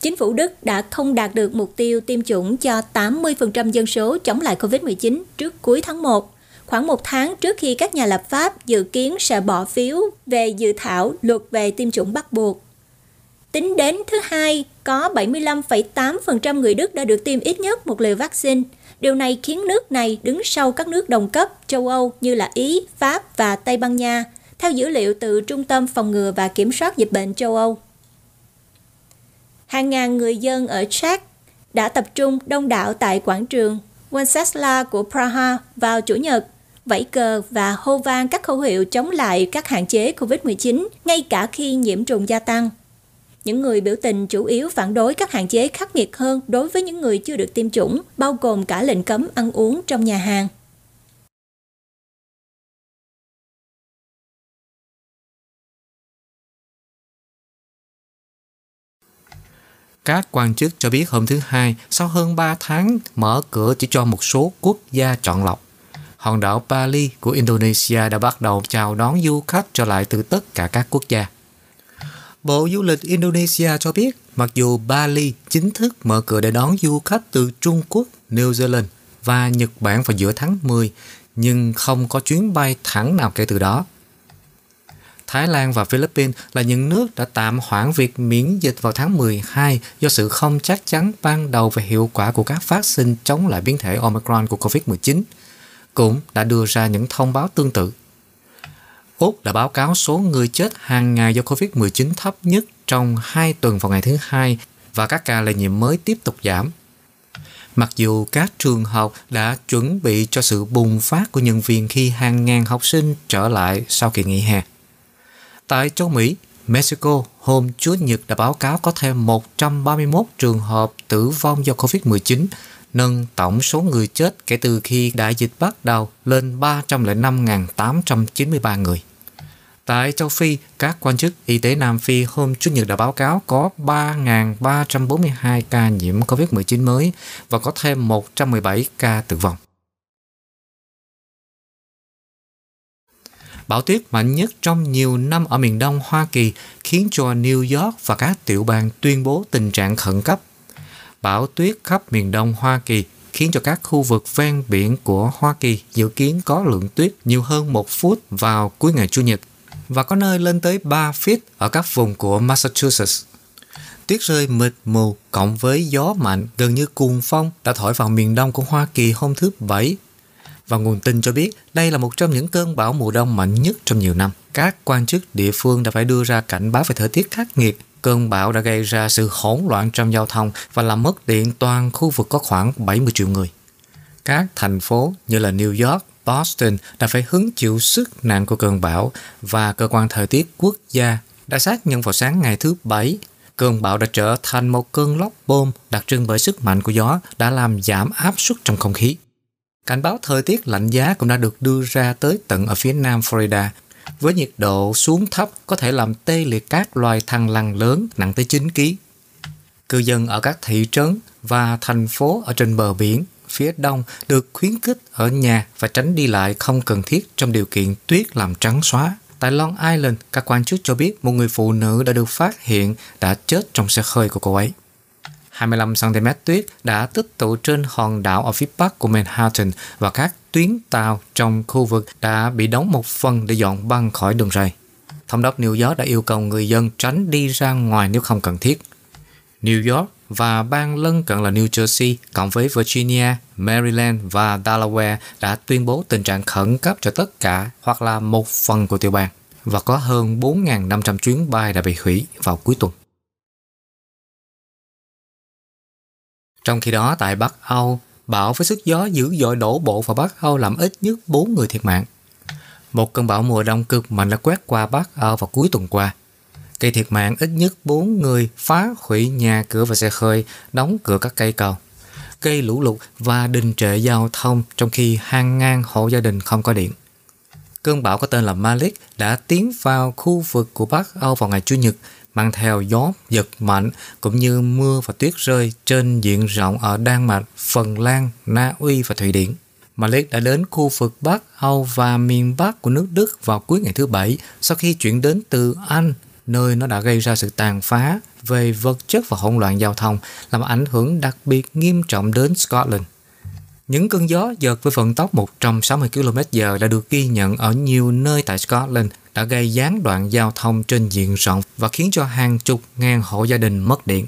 Chính phủ Đức đã không đạt được mục tiêu tiêm chủng cho 80% dân số chống lại COVID-19 trước cuối tháng 1, khoảng một tháng trước khi các nhà lập pháp dự kiến sẽ bỏ phiếu về dự thảo luật về tiêm chủng bắt buộc. Tính đến thứ hai, có 75,8% người Đức đã được tiêm ít nhất một liều vaccine. Điều này khiến nước này đứng sau các nước đồng cấp châu Âu như là Ý, Pháp và Tây Ban Nha, theo dữ liệu từ Trung tâm Phòng ngừa và Kiểm soát Dịch bệnh châu Âu hàng ngàn người dân ở Czech đã tập trung đông đảo tại quảng trường Wenceslas của Praha vào Chủ nhật, vẫy cờ và hô vang các khẩu hiệu chống lại các hạn chế COVID-19 ngay cả khi nhiễm trùng gia tăng. Những người biểu tình chủ yếu phản đối các hạn chế khắc nghiệt hơn đối với những người chưa được tiêm chủng, bao gồm cả lệnh cấm ăn uống trong nhà hàng. Các quan chức cho biết hôm thứ Hai, sau hơn 3 tháng mở cửa chỉ cho một số quốc gia chọn lọc, hòn đảo Bali của Indonesia đã bắt đầu chào đón du khách trở lại từ tất cả các quốc gia. Bộ Du lịch Indonesia cho biết, mặc dù Bali chính thức mở cửa để đón du khách từ Trung Quốc, New Zealand và Nhật Bản vào giữa tháng 10, nhưng không có chuyến bay thẳng nào kể từ đó. Thái Lan và Philippines là những nước đã tạm hoãn việc miễn dịch vào tháng 12 do sự không chắc chắn ban đầu về hiệu quả của các vaccine chống lại biến thể Omicron của COVID-19, cũng đã đưa ra những thông báo tương tự. Úc đã báo cáo số người chết hàng ngày do COVID-19 thấp nhất trong 2 tuần vào ngày thứ hai và các ca lây nhiễm mới tiếp tục giảm. Mặc dù các trường học đã chuẩn bị cho sự bùng phát của nhân viên khi hàng ngàn học sinh trở lại sau kỳ nghỉ hè. Tại châu Mỹ, Mexico hôm Chủ nhật đã báo cáo có thêm 131 trường hợp tử vong do COVID-19, nâng tổng số người chết kể từ khi đại dịch bắt đầu lên 305.893 người. Tại châu Phi, các quan chức y tế Nam Phi hôm Chủ nhật đã báo cáo có 3.342 ca nhiễm COVID-19 mới và có thêm 117 ca tử vong. Bão tuyết mạnh nhất trong nhiều năm ở miền đông Hoa Kỳ khiến cho New York và các tiểu bang tuyên bố tình trạng khẩn cấp. Bão tuyết khắp miền đông Hoa Kỳ khiến cho các khu vực ven biển của Hoa Kỳ dự kiến có lượng tuyết nhiều hơn một phút vào cuối ngày Chủ nhật và có nơi lên tới 3 feet ở các vùng của Massachusetts. Tuyết rơi mịt mù cộng với gió mạnh gần như cuồng phong đã thổi vào miền đông của Hoa Kỳ hôm thứ Bảy và nguồn tin cho biết đây là một trong những cơn bão mùa đông mạnh nhất trong nhiều năm. Các quan chức địa phương đã phải đưa ra cảnh báo về thời tiết khắc nghiệt. Cơn bão đã gây ra sự hỗn loạn trong giao thông và làm mất điện toàn khu vực có khoảng 70 triệu người. Các thành phố như là New York, Boston đã phải hứng chịu sức nặng của cơn bão và cơ quan thời tiết quốc gia đã xác nhận vào sáng ngày thứ Bảy Cơn bão đã trở thành một cơn lốc bom đặc trưng bởi sức mạnh của gió đã làm giảm áp suất trong không khí. Cảnh báo thời tiết lạnh giá cũng đã được đưa ra tới tận ở phía nam Florida, với nhiệt độ xuống thấp có thể làm tê liệt các loài thằn lằn lớn nặng tới 9 kg. Cư dân ở các thị trấn và thành phố ở trên bờ biển phía đông được khuyến khích ở nhà và tránh đi lại không cần thiết trong điều kiện tuyết làm trắng xóa. Tại Long Island, các quan chức cho biết một người phụ nữ đã được phát hiện đã chết trong xe hơi của cô ấy. 25cm tuyết đã tích tụ trên hòn đảo ở phía bắc của Manhattan và các tuyến tàu trong khu vực đã bị đóng một phần để dọn băng khỏi đường ray. Thống đốc New York đã yêu cầu người dân tránh đi ra ngoài nếu không cần thiết. New York và bang lân cận là New Jersey cộng với Virginia, Maryland và Delaware đã tuyên bố tình trạng khẩn cấp cho tất cả hoặc là một phần của tiểu bang và có hơn 4.500 chuyến bay đã bị hủy vào cuối tuần. Trong khi đó, tại Bắc Âu, bão với sức gió dữ dội đổ bộ vào Bắc Âu làm ít nhất 4 người thiệt mạng. Một cơn bão mùa đông cực mạnh đã quét qua Bắc Âu vào cuối tuần qua. Gây thiệt mạng ít nhất 4 người, phá hủy nhà cửa và xe hơi, đóng cửa các cây cầu. Gây lũ lụt và đình trệ giao thông trong khi hàng ngàn hộ gia đình không có điện. Cơn bão có tên là Malik đã tiến vào khu vực của Bắc Âu vào ngày Chủ nhật, mang theo gió giật mạnh cũng như mưa và tuyết rơi trên diện rộng ở Đan Mạch, Phần Lan, Na Uy và Thụy Điển. Malik đã đến khu vực Bắc Âu và miền Bắc của nước Đức vào cuối ngày thứ Bảy sau khi chuyển đến từ Anh, nơi nó đã gây ra sự tàn phá về vật chất và hỗn loạn giao thông, làm ảnh hưởng đặc biệt nghiêm trọng đến Scotland. Những cơn gió giật với vận tốc 160 km/h đã được ghi nhận ở nhiều nơi tại Scotland đã gây gián đoạn giao thông trên diện rộng và khiến cho hàng chục ngàn hộ gia đình mất điện.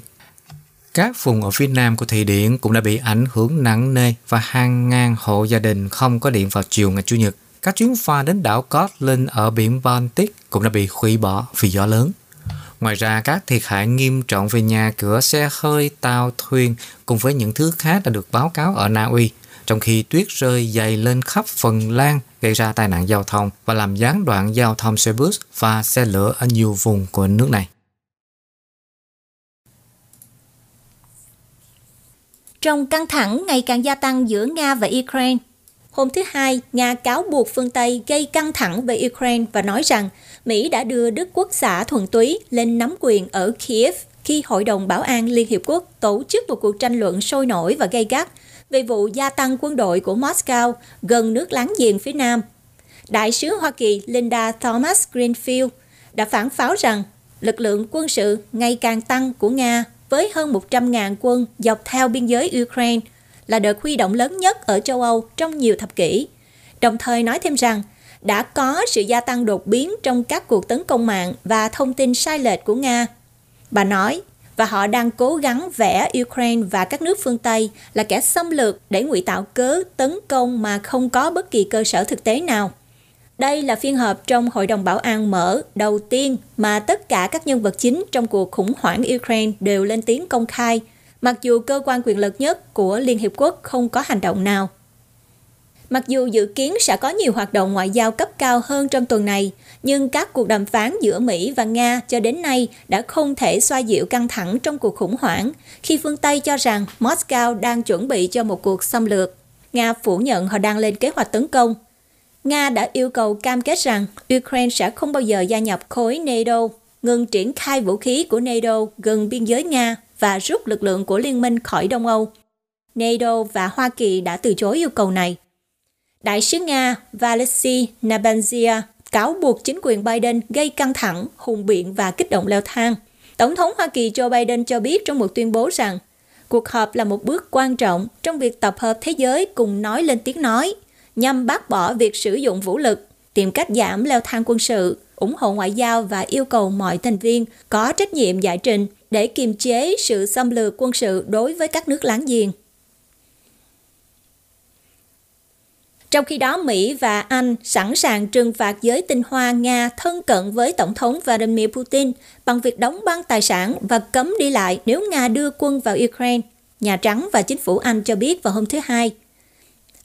Các vùng ở phía nam của thị điện cũng đã bị ảnh hưởng nặng nề và hàng ngàn hộ gia đình không có điện vào chiều ngày Chủ nhật. Các chuyến phà đến đảo Gotland ở biển Baltic cũng đã bị hủy bỏ vì gió lớn. Ngoài ra, các thiệt hại nghiêm trọng về nhà cửa, xe hơi, tàu, thuyền cùng với những thứ khác đã được báo cáo ở Na Uy, trong khi tuyết rơi dày lên khắp Phần Lan gây ra tai nạn giao thông và làm gián đoạn giao thông xe bus và xe lửa ở nhiều vùng của nước này. Trong căng thẳng ngày càng gia tăng giữa Nga và Ukraine, hôm thứ Hai, Nga cáo buộc phương Tây gây căng thẳng với Ukraine và nói rằng Mỹ đã đưa Đức Quốc xã thuần túy lên nắm quyền ở Kiev khi Hội đồng Bảo an Liên Hiệp Quốc tổ chức một cuộc tranh luận sôi nổi và gay gắt về vụ gia tăng quân đội của Moscow gần nước láng giềng phía Nam. Đại sứ Hoa Kỳ Linda Thomas Greenfield đã phản pháo rằng lực lượng quân sự ngày càng tăng của Nga với hơn 100.000 quân dọc theo biên giới Ukraine là đợt huy động lớn nhất ở châu Âu trong nhiều thập kỷ. Đồng thời nói thêm rằng đã có sự gia tăng đột biến trong các cuộc tấn công mạng và thông tin sai lệch của Nga. Bà nói, và họ đang cố gắng vẽ Ukraine và các nước phương Tây là kẻ xâm lược để ngụy tạo cớ tấn công mà không có bất kỳ cơ sở thực tế nào. Đây là phiên họp trong Hội đồng Bảo an mở đầu tiên mà tất cả các nhân vật chính trong cuộc khủng hoảng Ukraine đều lên tiếng công khai, mặc dù cơ quan quyền lực nhất của Liên Hiệp Quốc không có hành động nào. Mặc dù dự kiến sẽ có nhiều hoạt động ngoại giao cấp cao hơn trong tuần này, nhưng các cuộc đàm phán giữa Mỹ và Nga cho đến nay đã không thể xoa dịu căng thẳng trong cuộc khủng hoảng, khi phương Tây cho rằng Moscow đang chuẩn bị cho một cuộc xâm lược. Nga phủ nhận họ đang lên kế hoạch tấn công. Nga đã yêu cầu cam kết rằng Ukraine sẽ không bao giờ gia nhập khối NATO, ngừng triển khai vũ khí của NATO gần biên giới Nga và rút lực lượng của liên minh khỏi Đông Âu. NATO và Hoa Kỳ đã từ chối yêu cầu này. Đại sứ Nga Valery Nabanzia cáo buộc chính quyền Biden gây căng thẳng, hùng biện và kích động leo thang. Tổng thống Hoa Kỳ Joe Biden cho biết trong một tuyên bố rằng cuộc họp là một bước quan trọng trong việc tập hợp thế giới cùng nói lên tiếng nói, nhằm bác bỏ việc sử dụng vũ lực, tìm cách giảm leo thang quân sự, ủng hộ ngoại giao và yêu cầu mọi thành viên có trách nhiệm giải trình để kiềm chế sự xâm lược quân sự đối với các nước láng giềng. Trong khi đó, Mỹ và Anh sẵn sàng trừng phạt giới tinh hoa Nga thân cận với Tổng thống Vladimir Putin bằng việc đóng băng tài sản và cấm đi lại nếu Nga đưa quân vào Ukraine, Nhà Trắng và chính phủ Anh cho biết vào hôm thứ Hai.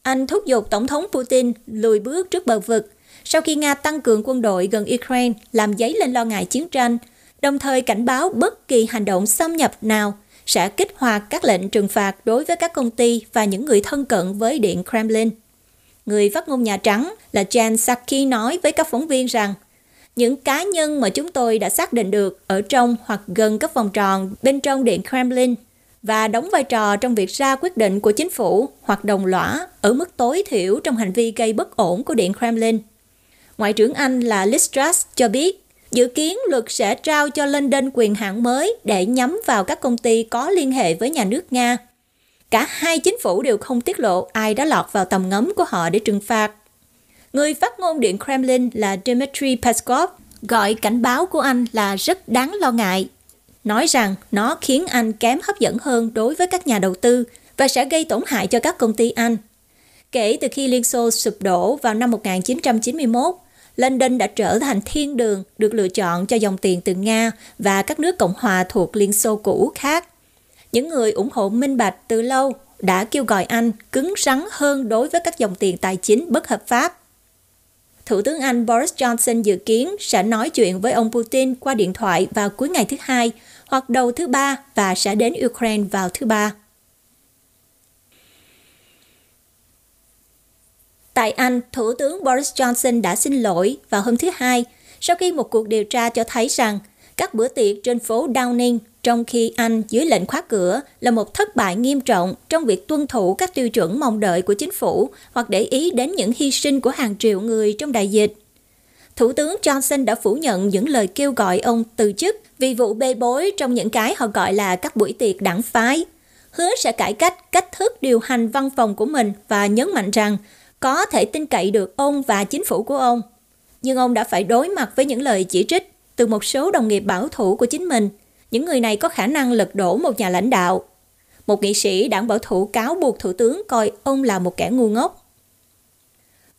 Anh thúc giục Tổng thống Putin lùi bước trước bờ vực sau khi Nga tăng cường quân đội gần Ukraine làm dấy lên lo ngại chiến tranh đồng thời cảnh báo bất kỳ hành động xâm nhập nào sẽ kích hoạt các lệnh trừng phạt đối với các công ty và những người thân cận với Điện Kremlin. Người phát ngôn Nhà Trắng là Jen Psaki nói với các phóng viên rằng, những cá nhân mà chúng tôi đã xác định được ở trong hoặc gần các vòng tròn bên trong Điện Kremlin và đóng vai trò trong việc ra quyết định của chính phủ hoặc đồng lõa ở mức tối thiểu trong hành vi gây bất ổn của Điện Kremlin. Ngoại trưởng Anh là Liz Truss cho biết dự kiến luật sẽ trao cho London quyền hạn mới để nhắm vào các công ty có liên hệ với nhà nước Nga. Cả hai chính phủ đều không tiết lộ ai đã lọt vào tầm ngắm của họ để trừng phạt. Người phát ngôn Điện Kremlin là Dmitry Peskov gọi cảnh báo của Anh là rất đáng lo ngại, nói rằng nó khiến Anh kém hấp dẫn hơn đối với các nhà đầu tư và sẽ gây tổn hại cho các công ty Anh. Kể từ khi Liên Xô sụp đổ vào năm 1991, London đã trở thành thiên đường được lựa chọn cho dòng tiền từ Nga và các nước Cộng hòa thuộc Liên Xô cũ khác. Những người ủng hộ minh bạch từ lâu đã kêu gọi Anh cứng rắn hơn đối với các dòng tiền tài chính bất hợp pháp. Thủ tướng Anh Boris Johnson dự kiến sẽ nói chuyện với ông Putin qua điện thoại vào cuối ngày thứ hai hoặc đầu thứ ba và sẽ đến Ukraine vào thứ ba. Tại Anh, Thủ tướng Boris Johnson đã xin lỗi vào hôm thứ Hai sau khi một cuộc điều tra cho thấy rằng các bữa tiệc trên phố Downing trong khi Anh dưới lệnh khóa cửa là một thất bại nghiêm trọng trong việc tuân thủ các tiêu chuẩn mong đợi của chính phủ hoặc để ý đến những hy sinh của hàng triệu người trong đại dịch. Thủ tướng Johnson đã phủ nhận những lời kêu gọi ông từ chức vì vụ bê bối trong những cái họ gọi là các buổi tiệc đảng phái. Hứa sẽ cải cách cách thức điều hành văn phòng của mình và nhấn mạnh rằng có thể tin cậy được ông và chính phủ của ông. Nhưng ông đã phải đối mặt với những lời chỉ trích từ một số đồng nghiệp bảo thủ của chính mình. Những người này có khả năng lật đổ một nhà lãnh đạo. Một nghị sĩ đảng bảo thủ cáo buộc thủ tướng coi ông là một kẻ ngu ngốc.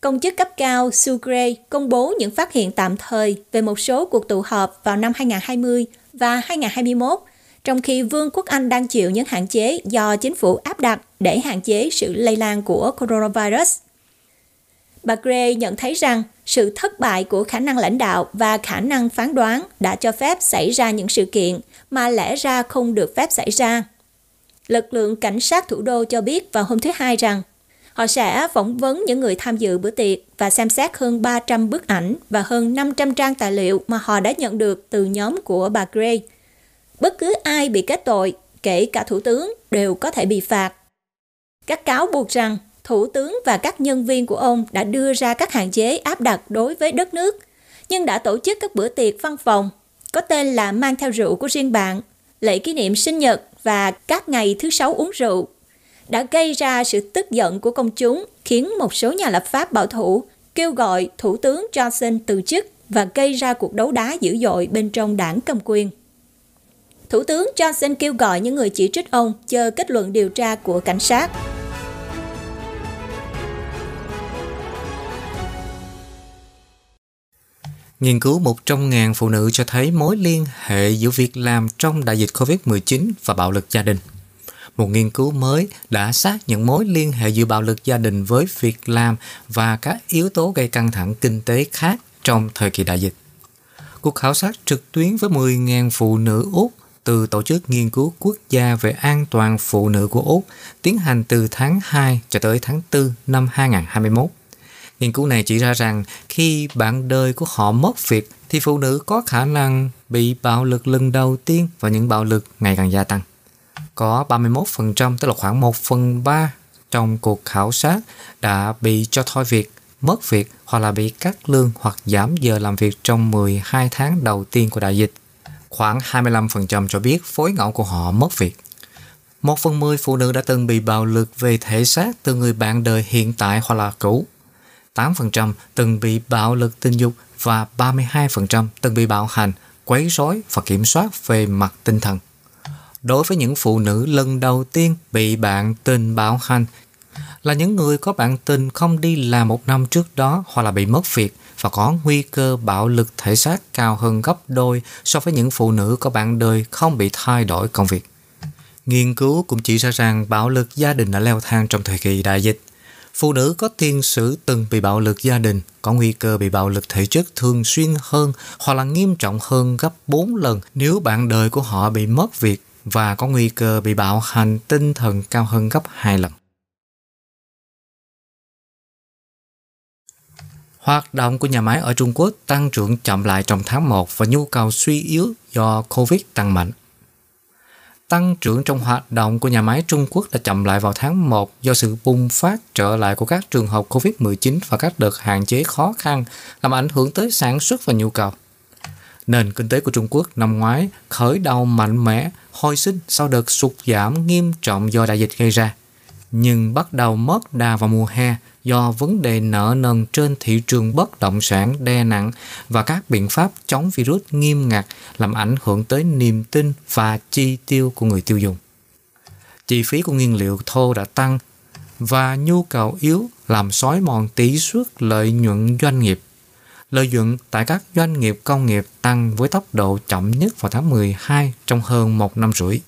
Công chức cấp cao Sue Gray công bố những phát hiện tạm thời về một số cuộc tụ họp vào năm 2020 và 2021, trong khi Vương quốc Anh đang chịu những hạn chế do chính phủ áp đặt để hạn chế sự lây lan của coronavirus. Bà Gray nhận thấy rằng sự thất bại của khả năng lãnh đạo và khả năng phán đoán đã cho phép xảy ra những sự kiện mà lẽ ra không được phép xảy ra. Lực lượng cảnh sát thủ đô cho biết vào hôm thứ Hai rằng họ sẽ phỏng vấn những người tham dự bữa tiệc và xem xét hơn 300 bức ảnh và hơn 500 trang tài liệu mà họ đã nhận được từ nhóm của bà Gray. Bất cứ ai bị kết tội, kể cả thủ tướng, đều có thể bị phạt. Các cáo buộc rằng Thủ tướng và các nhân viên của ông đã đưa ra các hạn chế áp đặt đối với đất nước, nhưng đã tổ chức các bữa tiệc văn phòng có tên là mang theo rượu của riêng bạn, lễ kỷ niệm sinh nhật và các ngày thứ sáu uống rượu, đã gây ra sự tức giận của công chúng, khiến một số nhà lập pháp bảo thủ kêu gọi Thủ tướng Johnson từ chức và gây ra cuộc đấu đá dữ dội bên trong đảng cầm quyền. Thủ tướng Johnson kêu gọi những người chỉ trích ông chờ kết luận điều tra của cảnh sát. Nghiên cứu 100.000 phụ nữ cho thấy mối liên hệ giữa việc làm trong đại dịch COVID-19 và bạo lực gia đình. Một nghiên cứu mới đã xác nhận mối liên hệ giữa bạo lực gia đình với việc làm và các yếu tố gây căng thẳng kinh tế khác trong thời kỳ đại dịch. Cuộc khảo sát trực tuyến với 10.000 phụ nữ Úc từ Tổ chức Nghiên cứu Quốc gia về an toàn phụ nữ của Úc tiến hành từ tháng 2 cho tới tháng 4 năm 2021 Nghiên cứu này chỉ ra rằng khi bạn đời của họ mất việc thì phụ nữ có khả năng bị bạo lực lần đầu tiên và những bạo lực ngày càng gia tăng. Có 31%, tức là khoảng 1 phần 3 trong cuộc khảo sát đã bị cho thôi việc, mất việc hoặc là bị cắt lương hoặc giảm giờ làm việc trong 12 tháng đầu tiên của đại dịch. Khoảng 25% cho biết phối ngẫu của họ mất việc. Một phần 10 phụ nữ đã từng bị bạo lực về thể xác từ người bạn đời hiện tại hoặc là cũ. 8% từng bị bạo lực tình dục và 32% từng bị bạo hành, quấy rối và kiểm soát về mặt tinh thần. Đối với những phụ nữ lần đầu tiên bị bạn tình bạo hành là những người có bạn tình không đi làm một năm trước đó hoặc là bị mất việc và có nguy cơ bạo lực thể xác cao hơn gấp đôi so với những phụ nữ có bạn đời không bị thay đổi công việc. Nghiên cứu cũng chỉ ra rằng bạo lực gia đình đã leo thang trong thời kỳ đại dịch Phụ nữ có tiền sử từng bị bạo lực gia đình, có nguy cơ bị bạo lực thể chất thường xuyên hơn hoặc là nghiêm trọng hơn gấp 4 lần nếu bạn đời của họ bị mất việc và có nguy cơ bị bạo hành tinh thần cao hơn gấp 2 lần. Hoạt động của nhà máy ở Trung Quốc tăng trưởng chậm lại trong tháng 1 và nhu cầu suy yếu do Covid tăng mạnh. Tăng trưởng trong hoạt động của nhà máy Trung Quốc đã chậm lại vào tháng 1 do sự bùng phát trở lại của các trường hợp COVID-19 và các đợt hạn chế khó khăn làm ảnh hưởng tới sản xuất và nhu cầu. Nền kinh tế của Trung Quốc năm ngoái khởi đầu mạnh mẽ, hồi sinh sau đợt sụt giảm nghiêm trọng do đại dịch gây ra, nhưng bắt đầu mất đà vào mùa hè do vấn đề nợ nần trên thị trường bất động sản đe nặng và các biện pháp chống virus nghiêm ngặt làm ảnh hưởng tới niềm tin và chi tiêu của người tiêu dùng. Chi phí của nguyên liệu thô đã tăng và nhu cầu yếu làm xói mòn tỷ suất lợi nhuận doanh nghiệp. Lợi nhuận tại các doanh nghiệp công nghiệp tăng với tốc độ chậm nhất vào tháng 12 trong hơn một năm rưỡi.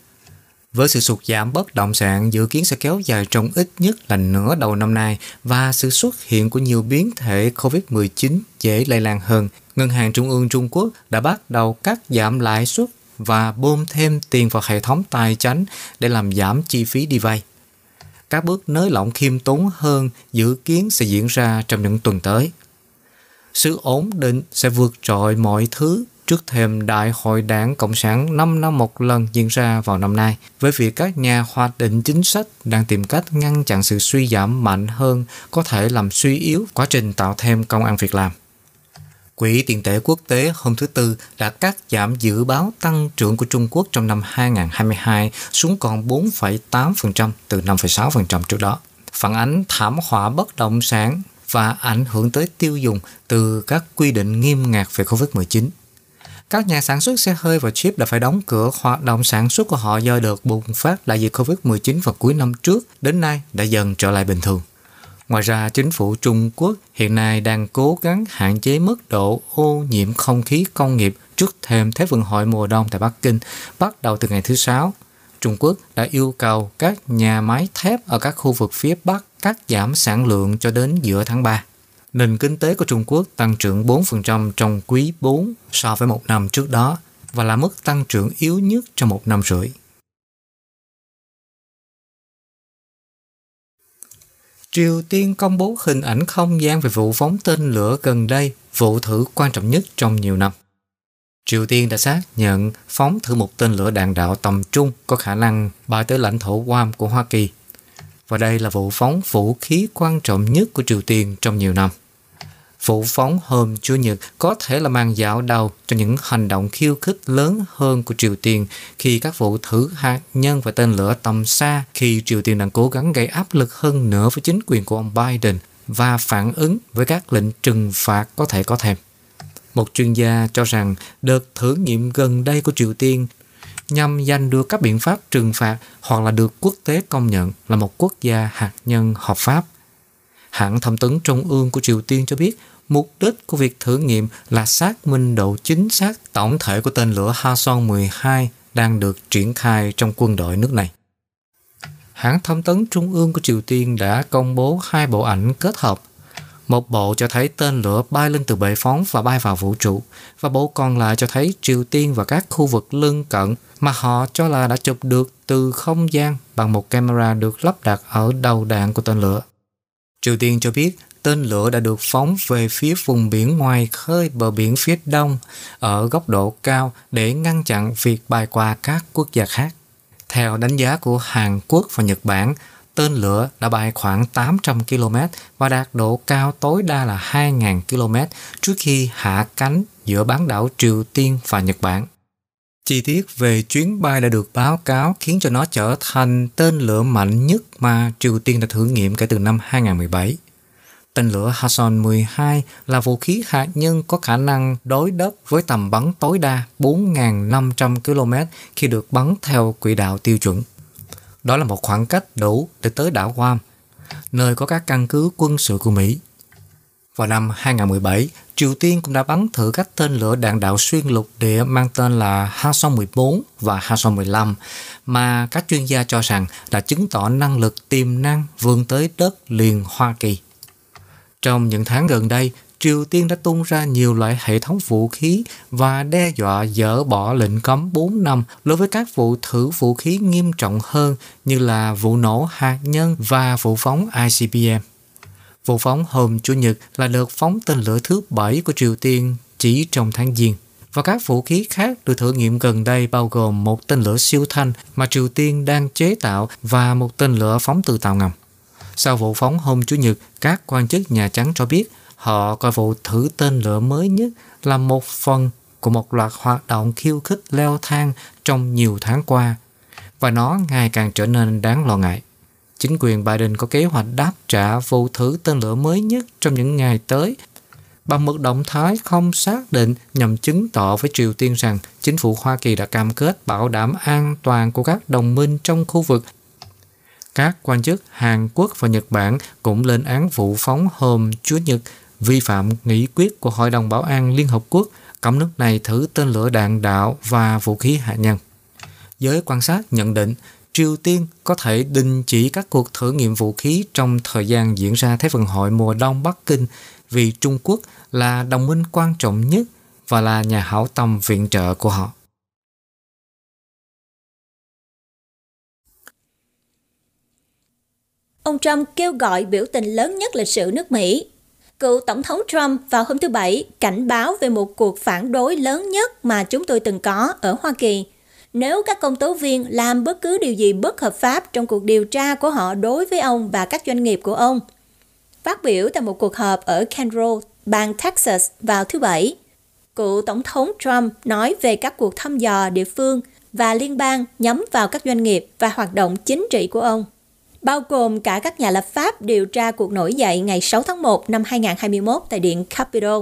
Với sự sụt giảm bất động sản dự kiến sẽ kéo dài trong ít nhất là nửa đầu năm nay và sự xuất hiện của nhiều biến thể COVID-19 dễ lây lan hơn, Ngân hàng Trung ương Trung Quốc đã bắt đầu cắt giảm lãi suất và bơm thêm tiền vào hệ thống tài chính để làm giảm chi phí đi vay. Các bước nới lỏng khiêm tốn hơn dự kiến sẽ diễn ra trong những tuần tới. Sự ổn định sẽ vượt trội mọi thứ trước thêm Đại hội đảng Cộng sản 5 năm một lần diễn ra vào năm nay, với việc các nhà hoạch định chính sách đang tìm cách ngăn chặn sự suy giảm mạnh hơn có thể làm suy yếu quá trình tạo thêm công ăn việc làm. Quỹ tiền tệ quốc tế hôm thứ Tư đã cắt giảm dự báo tăng trưởng của Trung Quốc trong năm 2022 xuống còn 4,8% từ 5,6% trước đó, phản ánh thảm họa bất động sản và ảnh hưởng tới tiêu dùng từ các quy định nghiêm ngặt về COVID-19. Các nhà sản xuất xe hơi và chip đã phải đóng cửa hoạt động sản xuất của họ do đợt bùng phát đại dịch COVID-19 vào cuối năm trước, đến nay đã dần trở lại bình thường. Ngoài ra, chính phủ Trung Quốc hiện nay đang cố gắng hạn chế mức độ ô nhiễm không khí công nghiệp trước thêm Thế vận hội mùa đông tại Bắc Kinh bắt đầu từ ngày thứ Sáu. Trung Quốc đã yêu cầu các nhà máy thép ở các khu vực phía Bắc cắt giảm sản lượng cho đến giữa tháng 3. Nền kinh tế của Trung Quốc tăng trưởng 4% trong quý 4 so với một năm trước đó và là mức tăng trưởng yếu nhất trong một năm rưỡi. Triều Tiên công bố hình ảnh không gian về vụ phóng tên lửa gần đây, vụ thử quan trọng nhất trong nhiều năm. Triều Tiên đã xác nhận phóng thử một tên lửa đạn đạo tầm trung có khả năng bay tới lãnh thổ Guam của Hoa Kỳ và đây là vụ phóng vũ khí quan trọng nhất của Triều Tiên trong nhiều năm. Vụ phóng hôm Chủ nhật có thể là màn dạo đầu cho những hành động khiêu khích lớn hơn của Triều Tiên khi các vụ thử hạt nhân và tên lửa tầm xa khi Triều Tiên đang cố gắng gây áp lực hơn nữa với chính quyền của ông Biden và phản ứng với các lệnh trừng phạt có thể có thêm. Một chuyên gia cho rằng đợt thử nghiệm gần đây của Triều Tiên nhằm giành được các biện pháp trừng phạt hoặc là được quốc tế công nhận là một quốc gia hạt nhân hợp pháp. Hãng thông tấn Trung ương của Triều Tiên cho biết mục đích của việc thử nghiệm là xác minh độ chính xác tổng thể của tên lửa Hwasong-12 đang được triển khai trong quân đội nước này. Hãng thông tấn Trung ương của Triều Tiên đã công bố hai bộ ảnh kết hợp một bộ cho thấy tên lửa bay lên từ bệ phóng và bay vào vũ trụ, và bộ còn lại cho thấy Triều Tiên và các khu vực lân cận mà họ cho là đã chụp được từ không gian bằng một camera được lắp đặt ở đầu đạn của tên lửa. Triều Tiên cho biết tên lửa đã được phóng về phía vùng biển ngoài khơi bờ biển phía đông ở góc độ cao để ngăn chặn việc bài qua các quốc gia khác. Theo đánh giá của Hàn Quốc và Nhật Bản, tên lửa đã bay khoảng 800 km và đạt độ cao tối đa là 2.000 km trước khi hạ cánh giữa bán đảo Triều Tiên và Nhật Bản. Chi tiết về chuyến bay đã được báo cáo khiến cho nó trở thành tên lửa mạnh nhất mà Triều Tiên đã thử nghiệm kể từ năm 2017. Tên lửa Hassan-12 là vũ khí hạt nhân có khả năng đối đất với tầm bắn tối đa 4.500 km khi được bắn theo quỹ đạo tiêu chuẩn. Đó là một khoảng cách đủ để tới đảo Guam, nơi có các căn cứ quân sự của Mỹ. Vào năm 2017, Triều Tiên cũng đã bắn thử các tên lửa đạn đạo xuyên lục địa mang tên là Hwasong-14 và Hwasong-15 mà các chuyên gia cho rằng đã chứng tỏ năng lực tiềm năng vươn tới đất liền Hoa Kỳ. Trong những tháng gần đây, Triều Tiên đã tung ra nhiều loại hệ thống vũ khí và đe dọa dỡ bỏ lệnh cấm 4 năm đối với các vụ thử vũ khí nghiêm trọng hơn như là vụ nổ hạt nhân và vụ phóng ICBM. Vụ phóng hôm Chủ nhật là đợt phóng tên lửa thứ bảy của Triều Tiên chỉ trong tháng Giêng. Và các vũ khí khác được thử nghiệm gần đây bao gồm một tên lửa siêu thanh mà Triều Tiên đang chế tạo và một tên lửa phóng từ tàu ngầm. Sau vụ phóng hôm Chủ nhật, các quan chức Nhà Trắng cho biết họ coi vụ thử tên lửa mới nhất là một phần của một loạt hoạt động khiêu khích leo thang trong nhiều tháng qua và nó ngày càng trở nên đáng lo ngại. Chính quyền Biden có kế hoạch đáp trả vụ thử tên lửa mới nhất trong những ngày tới bằng một động thái không xác định nhằm chứng tỏ với Triều Tiên rằng chính phủ Hoa Kỳ đã cam kết bảo đảm an toàn của các đồng minh trong khu vực. Các quan chức Hàn Quốc và Nhật Bản cũng lên án vụ phóng hôm Chúa Nhật vi phạm nghị quyết của Hội đồng Bảo an Liên Hợp Quốc, cấm nước này thử tên lửa đạn đạo và vũ khí hạt nhân. Giới quan sát nhận định, Triều Tiên có thể đình chỉ các cuộc thử nghiệm vũ khí trong thời gian diễn ra Thế vận hội mùa đông Bắc Kinh vì Trung Quốc là đồng minh quan trọng nhất và là nhà hảo tâm viện trợ của họ. Ông Trump kêu gọi biểu tình lớn nhất lịch sử nước Mỹ. Cựu Tổng thống Trump vào hôm thứ Bảy cảnh báo về một cuộc phản đối lớn nhất mà chúng tôi từng có ở Hoa Kỳ – nếu các công tố viên làm bất cứ điều gì bất hợp pháp trong cuộc điều tra của họ đối với ông và các doanh nghiệp của ông. Phát biểu tại một cuộc họp ở Conroe, bang Texas vào thứ Bảy, cựu Tổng thống Trump nói về các cuộc thăm dò địa phương và liên bang nhắm vào các doanh nghiệp và hoạt động chính trị của ông, bao gồm cả các nhà lập pháp điều tra cuộc nổi dậy ngày 6 tháng 1 năm 2021 tại Điện Capitol.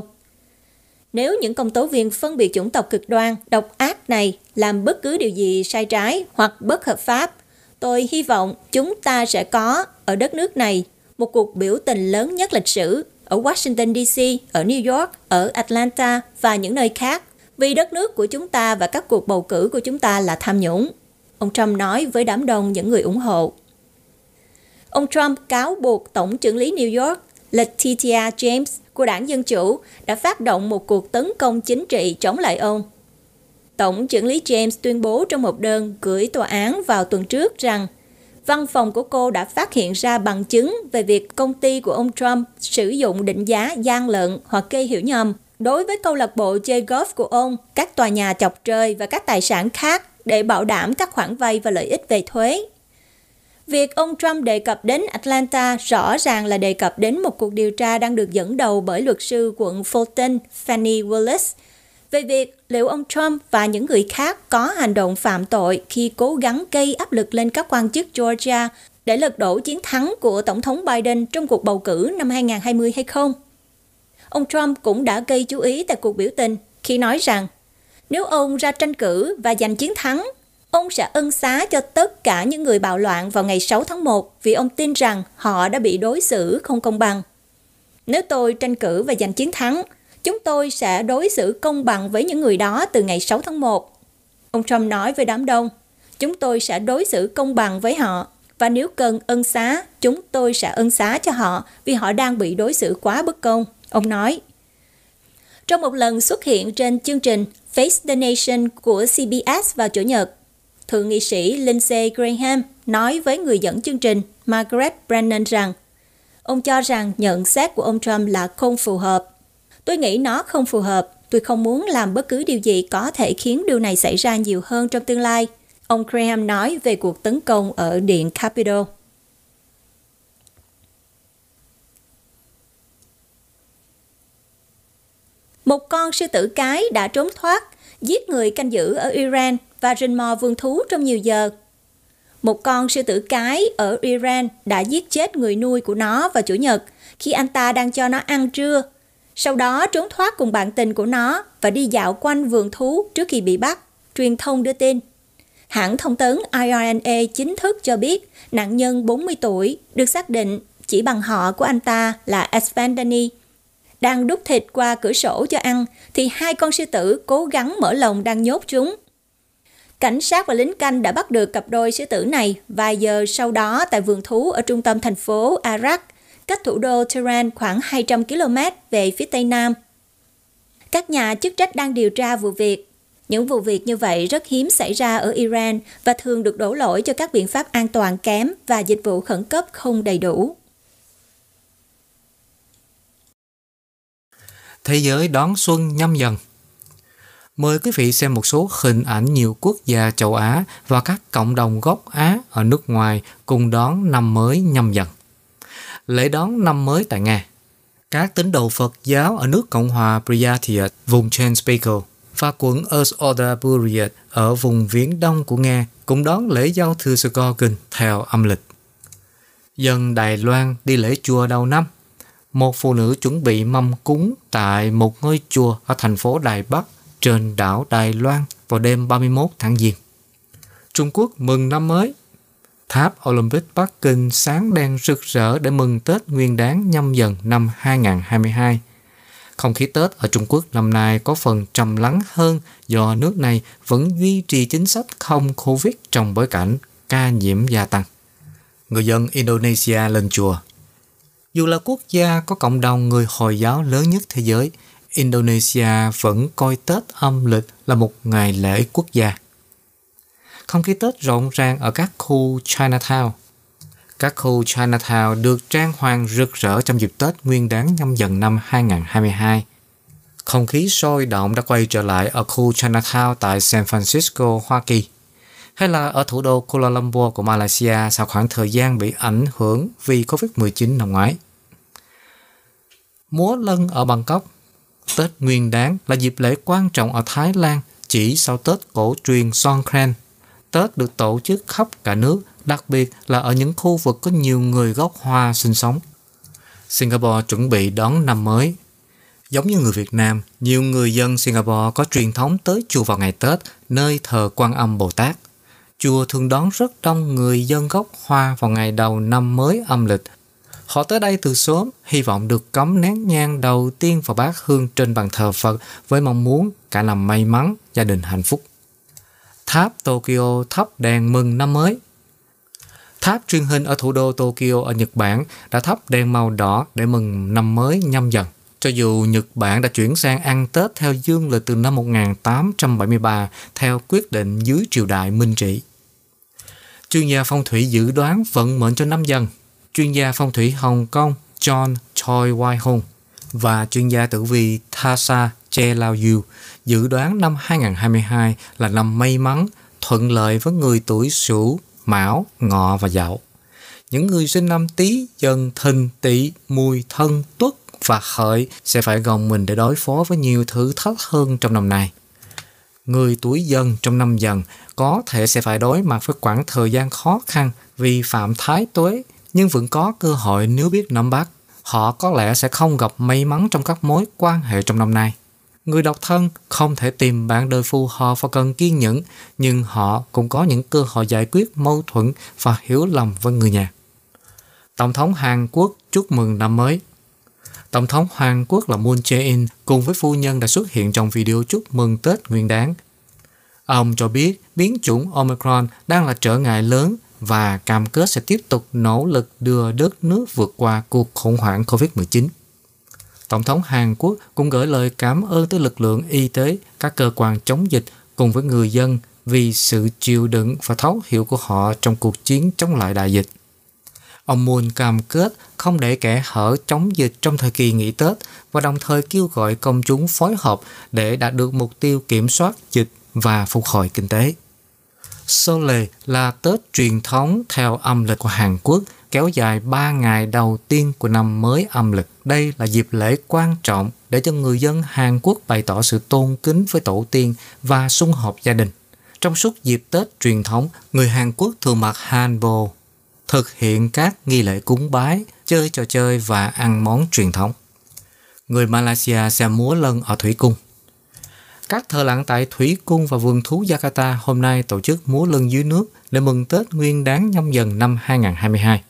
Nếu những công tố viên phân biệt chủng tộc cực đoan, độc ác này làm bất cứ điều gì sai trái hoặc bất hợp pháp, tôi hy vọng chúng ta sẽ có ở đất nước này một cuộc biểu tình lớn nhất lịch sử ở Washington DC, ở New York, ở Atlanta và những nơi khác vì đất nước của chúng ta và các cuộc bầu cử của chúng ta là tham nhũng. Ông Trump nói với đám đông những người ủng hộ. Ông Trump cáo buộc Tổng trưởng lý New York Letitia James của đảng Dân Chủ đã phát động một cuộc tấn công chính trị chống lại ông. Tổng trưởng lý James tuyên bố trong một đơn gửi tòa án vào tuần trước rằng văn phòng của cô đã phát hiện ra bằng chứng về việc công ty của ông Trump sử dụng định giá gian lận hoặc gây hiểu nhầm đối với câu lạc bộ chơi golf của ông, các tòa nhà chọc trời và các tài sản khác để bảo đảm các khoản vay và lợi ích về thuế. Việc ông Trump đề cập đến Atlanta rõ ràng là đề cập đến một cuộc điều tra đang được dẫn đầu bởi luật sư quận Fulton, Fanny Willis, về việc liệu ông Trump và những người khác có hành động phạm tội khi cố gắng gây áp lực lên các quan chức Georgia để lật đổ chiến thắng của Tổng thống Biden trong cuộc bầu cử năm 2020 hay không. Ông Trump cũng đã gây chú ý tại cuộc biểu tình khi nói rằng nếu ông ra tranh cử và giành chiến thắng Ông sẽ ân xá cho tất cả những người bạo loạn vào ngày 6 tháng 1 vì ông tin rằng họ đã bị đối xử không công bằng. Nếu tôi tranh cử và giành chiến thắng, chúng tôi sẽ đối xử công bằng với những người đó từ ngày 6 tháng 1. Ông Trump nói với đám đông, chúng tôi sẽ đối xử công bằng với họ và nếu cần ân xá, chúng tôi sẽ ân xá cho họ vì họ đang bị đối xử quá bất công. Ông nói. Trong một lần xuất hiện trên chương trình Face the Nation của CBS vào Chủ nhật, Thượng nghị sĩ Lindsey Graham nói với người dẫn chương trình Margaret Brennan rằng ông cho rằng nhận xét của ông Trump là không phù hợp. Tôi nghĩ nó không phù hợp. Tôi không muốn làm bất cứ điều gì có thể khiến điều này xảy ra nhiều hơn trong tương lai. Ông Graham nói về cuộc tấn công ở Điện Capitol. Một con sư tử cái đã trốn thoát, giết người canh giữ ở Iran và rình mò vườn thú trong nhiều giờ. Một con sư tử cái ở Iran đã giết chết người nuôi của nó vào Chủ nhật khi anh ta đang cho nó ăn trưa. Sau đó trốn thoát cùng bạn tình của nó và đi dạo quanh vườn thú trước khi bị bắt, truyền thông đưa tin. Hãng thông tấn IRNA chính thức cho biết nạn nhân 40 tuổi được xác định chỉ bằng họ của anh ta là Esfandani. đang đút thịt qua cửa sổ cho ăn, thì hai con sư tử cố gắng mở lồng đang nhốt chúng. Cảnh sát và lính canh đã bắt được cặp đôi sư tử này vài giờ sau đó tại vườn thú ở trung tâm thành phố Arak, cách thủ đô Tehran khoảng 200 km về phía tây nam. Các nhà chức trách đang điều tra vụ việc. Những vụ việc như vậy rất hiếm xảy ra ở Iran và thường được đổ lỗi cho các biện pháp an toàn kém và dịch vụ khẩn cấp không đầy đủ. Thế giới đón xuân nhâm dần Mời quý vị xem một số hình ảnh nhiều quốc gia châu Á và các cộng đồng gốc Á ở nước ngoài cùng đón năm mới nhâm dần. Lễ đón năm mới tại Nga Các tín đồ Phật giáo ở nước Cộng hòa Pryatia, vùng Chanspekal và quận Oda ở vùng viễn đông của Nga cũng đón lễ giao thừa Skokin theo âm lịch. Dân Đài Loan đi lễ chùa đầu năm. Một phụ nữ chuẩn bị mâm cúng tại một ngôi chùa ở thành phố Đài Bắc trên đảo Đài Loan vào đêm 31 tháng Giêng. Trung Quốc mừng năm mới. Tháp Olympic Bắc Kinh sáng đèn rực rỡ để mừng Tết Nguyên đán nhâm dần năm 2022. Không khí Tết ở Trung Quốc năm nay có phần trầm lắng hơn do nước này vẫn duy trì chính sách không Covid trong bối cảnh ca nhiễm gia tăng. Người dân Indonesia lên chùa Dù là quốc gia có cộng đồng người Hồi giáo lớn nhất thế giới, Indonesia vẫn coi Tết âm lịch là một ngày lễ quốc gia. Không khí Tết rộn ràng ở các khu Chinatown. Các khu Chinatown được trang hoàng rực rỡ trong dịp Tết nguyên đáng nhâm dần năm 2022. Không khí sôi động đã quay trở lại ở khu Chinatown tại San Francisco, Hoa Kỳ hay là ở thủ đô Kuala Lumpur của Malaysia sau khoảng thời gian bị ảnh hưởng vì Covid-19 năm ngoái. Múa lân ở Bangkok Tết Nguyên Đán là dịp lễ quan trọng ở Thái Lan chỉ sau Tết cổ truyền Songkran. Tết được tổ chức khắp cả nước, đặc biệt là ở những khu vực có nhiều người gốc Hoa sinh sống. Singapore chuẩn bị đón năm mới. Giống như người Việt Nam, nhiều người dân Singapore có truyền thống tới chùa vào ngày Tết, nơi thờ quan âm Bồ Tát. Chùa thường đón rất đông người dân gốc Hoa vào ngày đầu năm mới âm lịch Họ tới đây từ sớm, hy vọng được cắm nén nhang đầu tiên vào bát hương trên bàn thờ Phật với mong muốn cả năm may mắn, gia đình hạnh phúc. Tháp Tokyo thắp đèn mừng năm mới Tháp truyền hình ở thủ đô Tokyo ở Nhật Bản đã thắp đèn màu đỏ để mừng năm mới nhâm dần. Cho dù Nhật Bản đã chuyển sang ăn Tết theo dương lịch từ năm 1873 theo quyết định dưới triều đại Minh Trị. Chuyên gia phong thủy dự đoán vận mệnh cho năm dần chuyên gia phong thủy Hồng Kông John Choi Wai hong và chuyên gia tử vi Thasa Che Lao Yu dự đoán năm 2022 là năm may mắn, thuận lợi với người tuổi Sửu, Mão, Ngọ và Dậu. Những người sinh năm Tý, Dần, Thìn, Tỵ, Mùi, Thân, Tuất và Hợi sẽ phải gồng mình để đối phó với nhiều thử thách hơn trong năm nay. Người tuổi Dần trong năm Dần có thể sẽ phải đối mặt với khoảng thời gian khó khăn vì phạm thái tuế nhưng vẫn có cơ hội nếu biết nắm bắt. Họ có lẽ sẽ không gặp may mắn trong các mối quan hệ trong năm nay. Người độc thân không thể tìm bạn đời phù hợp và cần kiên nhẫn, nhưng họ cũng có những cơ hội giải quyết mâu thuẫn và hiểu lầm với người nhà. Tổng thống Hàn Quốc chúc mừng năm mới. Tổng thống Hàn Quốc là Moon Jae-in cùng với phu nhân đã xuất hiện trong video chúc mừng Tết Nguyên đáng. Ông cho biết biến chủng Omicron đang là trở ngại lớn và cam kết sẽ tiếp tục nỗ lực đưa đất nước vượt qua cuộc khủng hoảng COVID-19. Tổng thống Hàn Quốc cũng gửi lời cảm ơn tới lực lượng y tế, các cơ quan chống dịch cùng với người dân vì sự chịu đựng và thấu hiểu của họ trong cuộc chiến chống lại đại dịch. Ông Moon cam kết không để kẻ hở chống dịch trong thời kỳ nghỉ Tết và đồng thời kêu gọi công chúng phối hợp để đạt được mục tiêu kiểm soát dịch và phục hồi kinh tế. Sole là Tết truyền thống theo âm lịch của Hàn Quốc, kéo dài 3 ngày đầu tiên của năm mới âm lịch. Đây là dịp lễ quan trọng để cho người dân Hàn Quốc bày tỏ sự tôn kính với tổ tiên và sum họp gia đình. Trong suốt dịp Tết truyền thống, người Hàn Quốc thường mặc hanbok, thực hiện các nghi lễ cúng bái, chơi trò chơi và ăn món truyền thống. Người Malaysia xem múa lân ở Thủy Cung. Các thợ lặn tại Thủy Cung và vườn thú Jakarta hôm nay tổ chức múa lân dưới nước để mừng Tết Nguyên đáng nhâm dần năm 2022.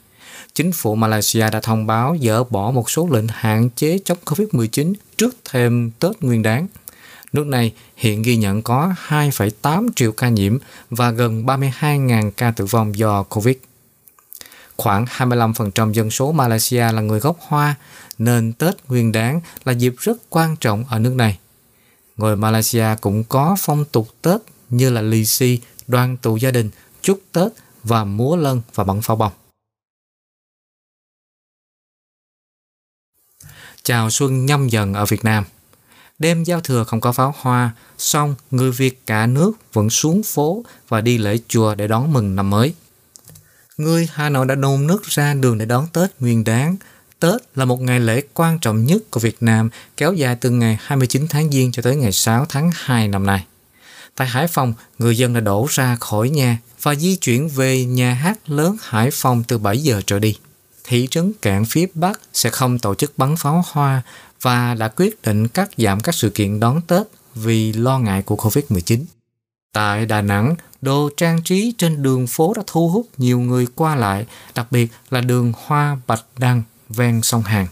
chính phủ Malaysia đã thông báo dỡ bỏ một số lệnh hạn chế chống COVID-19 trước thêm Tết Nguyên đáng. Nước này hiện ghi nhận có 2,8 triệu ca nhiễm và gần 32.000 ca tử vong do COVID. Khoảng 25% dân số Malaysia là người gốc Hoa, nên Tết Nguyên đáng là dịp rất quan trọng ở nước này. Người Malaysia cũng có phong tục Tết như là lì xì, đoàn tụ gia đình, chúc Tết và múa lân và bắn pháo bông. Chào xuân nhâm dần ở Việt Nam. Đêm giao thừa không có pháo hoa, song người Việt cả nước vẫn xuống phố và đi lễ chùa để đón mừng năm mới. Người Hà Nội đã nôn nước ra đường để đón Tết nguyên đáng. Tết là một ngày lễ quan trọng nhất của Việt Nam, kéo dài từ ngày 29 tháng Giêng cho tới ngày 6 tháng 2 năm nay. Tại Hải Phòng, người dân đã đổ ra khỏi nhà và di chuyển về nhà hát lớn Hải Phòng từ 7 giờ trở đi. Thị trấn cạn phía Bắc sẽ không tổ chức bắn pháo hoa và đã quyết định cắt giảm các sự kiện đón Tết vì lo ngại của Covid-19. Tại Đà Nẵng, đồ trang trí trên đường phố đã thu hút nhiều người qua lại, đặc biệt là đường Hoa Bạch Đăng ven sông Hàn.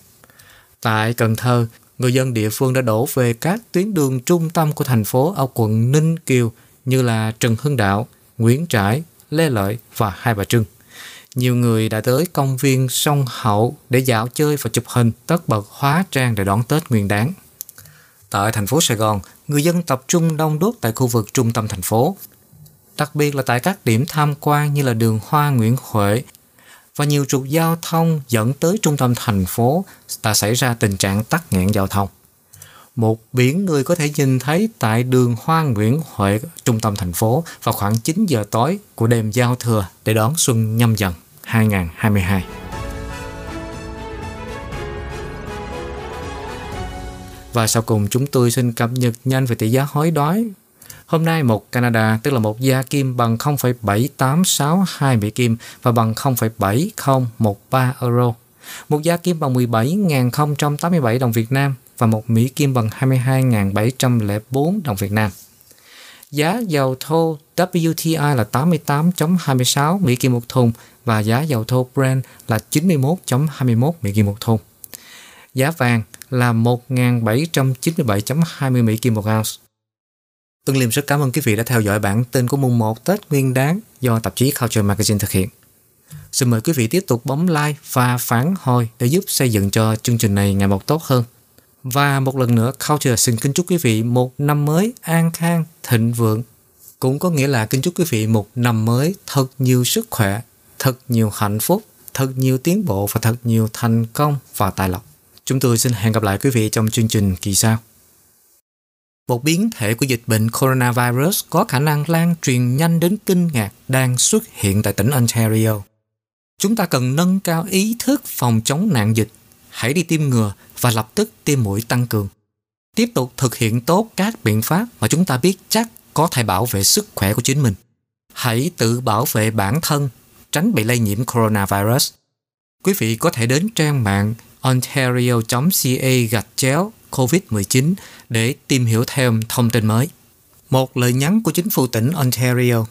Tại Cần Thơ, người dân địa phương đã đổ về các tuyến đường trung tâm của thành phố ở quận Ninh Kiều như là Trần Hưng Đạo, Nguyễn Trãi, Lê Lợi và Hai Bà Trưng. Nhiều người đã tới công viên sông Hậu để dạo chơi và chụp hình tất bật hóa trang để đón Tết nguyên đáng. Tại thành phố Sài Gòn, người dân tập trung đông đúc tại khu vực trung tâm thành phố. Đặc biệt là tại các điểm tham quan như là đường Hoa Nguyễn Huệ và nhiều trục giao thông dẫn tới trung tâm thành phố đã xảy ra tình trạng tắc nghẽn giao thông. Một biển người có thể nhìn thấy tại đường Hoa Nguyễn Huệ, trung tâm thành phố vào khoảng 9 giờ tối của đêm giao thừa để đón xuân nhâm dần 2022. Và sau cùng chúng tôi xin cập nhật nhanh về tỷ giá hối đoái. Hôm nay một Canada tức là một gia kim bằng 0,7862 Mỹ Kim và bằng 0,7013 euro. Một gia kim bằng 17.087 đồng Việt Nam và một Mỹ Kim bằng 22.704 đồng Việt Nam. Giá dầu thô WTI là 88.26 Mỹ Kim một thùng và giá dầu thô Brent là 91.21 Mỹ Kim một thùng. Giá vàng là 1.797.20 Mỹ Kim một ounce. Tuân Liêm rất cảm ơn quý vị đã theo dõi bản tin của mùng 1 Tết Nguyên Đán do tạp chí Culture Magazine thực hiện. Xin mời quý vị tiếp tục bấm like và phản hồi để giúp xây dựng cho chương trình này ngày một tốt hơn. Và một lần nữa, Culture xin kính chúc quý vị một năm mới an khang, thịnh vượng. Cũng có nghĩa là kính chúc quý vị một năm mới thật nhiều sức khỏe, thật nhiều hạnh phúc, thật nhiều tiến bộ và thật nhiều thành công và tài lộc. Chúng tôi xin hẹn gặp lại quý vị trong chương trình kỳ sau. Một biến thể của dịch bệnh coronavirus có khả năng lan truyền nhanh đến kinh ngạc đang xuất hiện tại tỉnh Ontario. Chúng ta cần nâng cao ý thức phòng chống nạn dịch, hãy đi tiêm ngừa và lập tức tiêm mũi tăng cường. Tiếp tục thực hiện tốt các biện pháp mà chúng ta biết chắc có thể bảo vệ sức khỏe của chính mình. Hãy tự bảo vệ bản thân, tránh bị lây nhiễm coronavirus. Quý vị có thể đến trang mạng ontario.ca gạch chéo COVID-19 để tìm hiểu thêm thông tin mới. Một lời nhắn của chính phủ tỉnh Ontario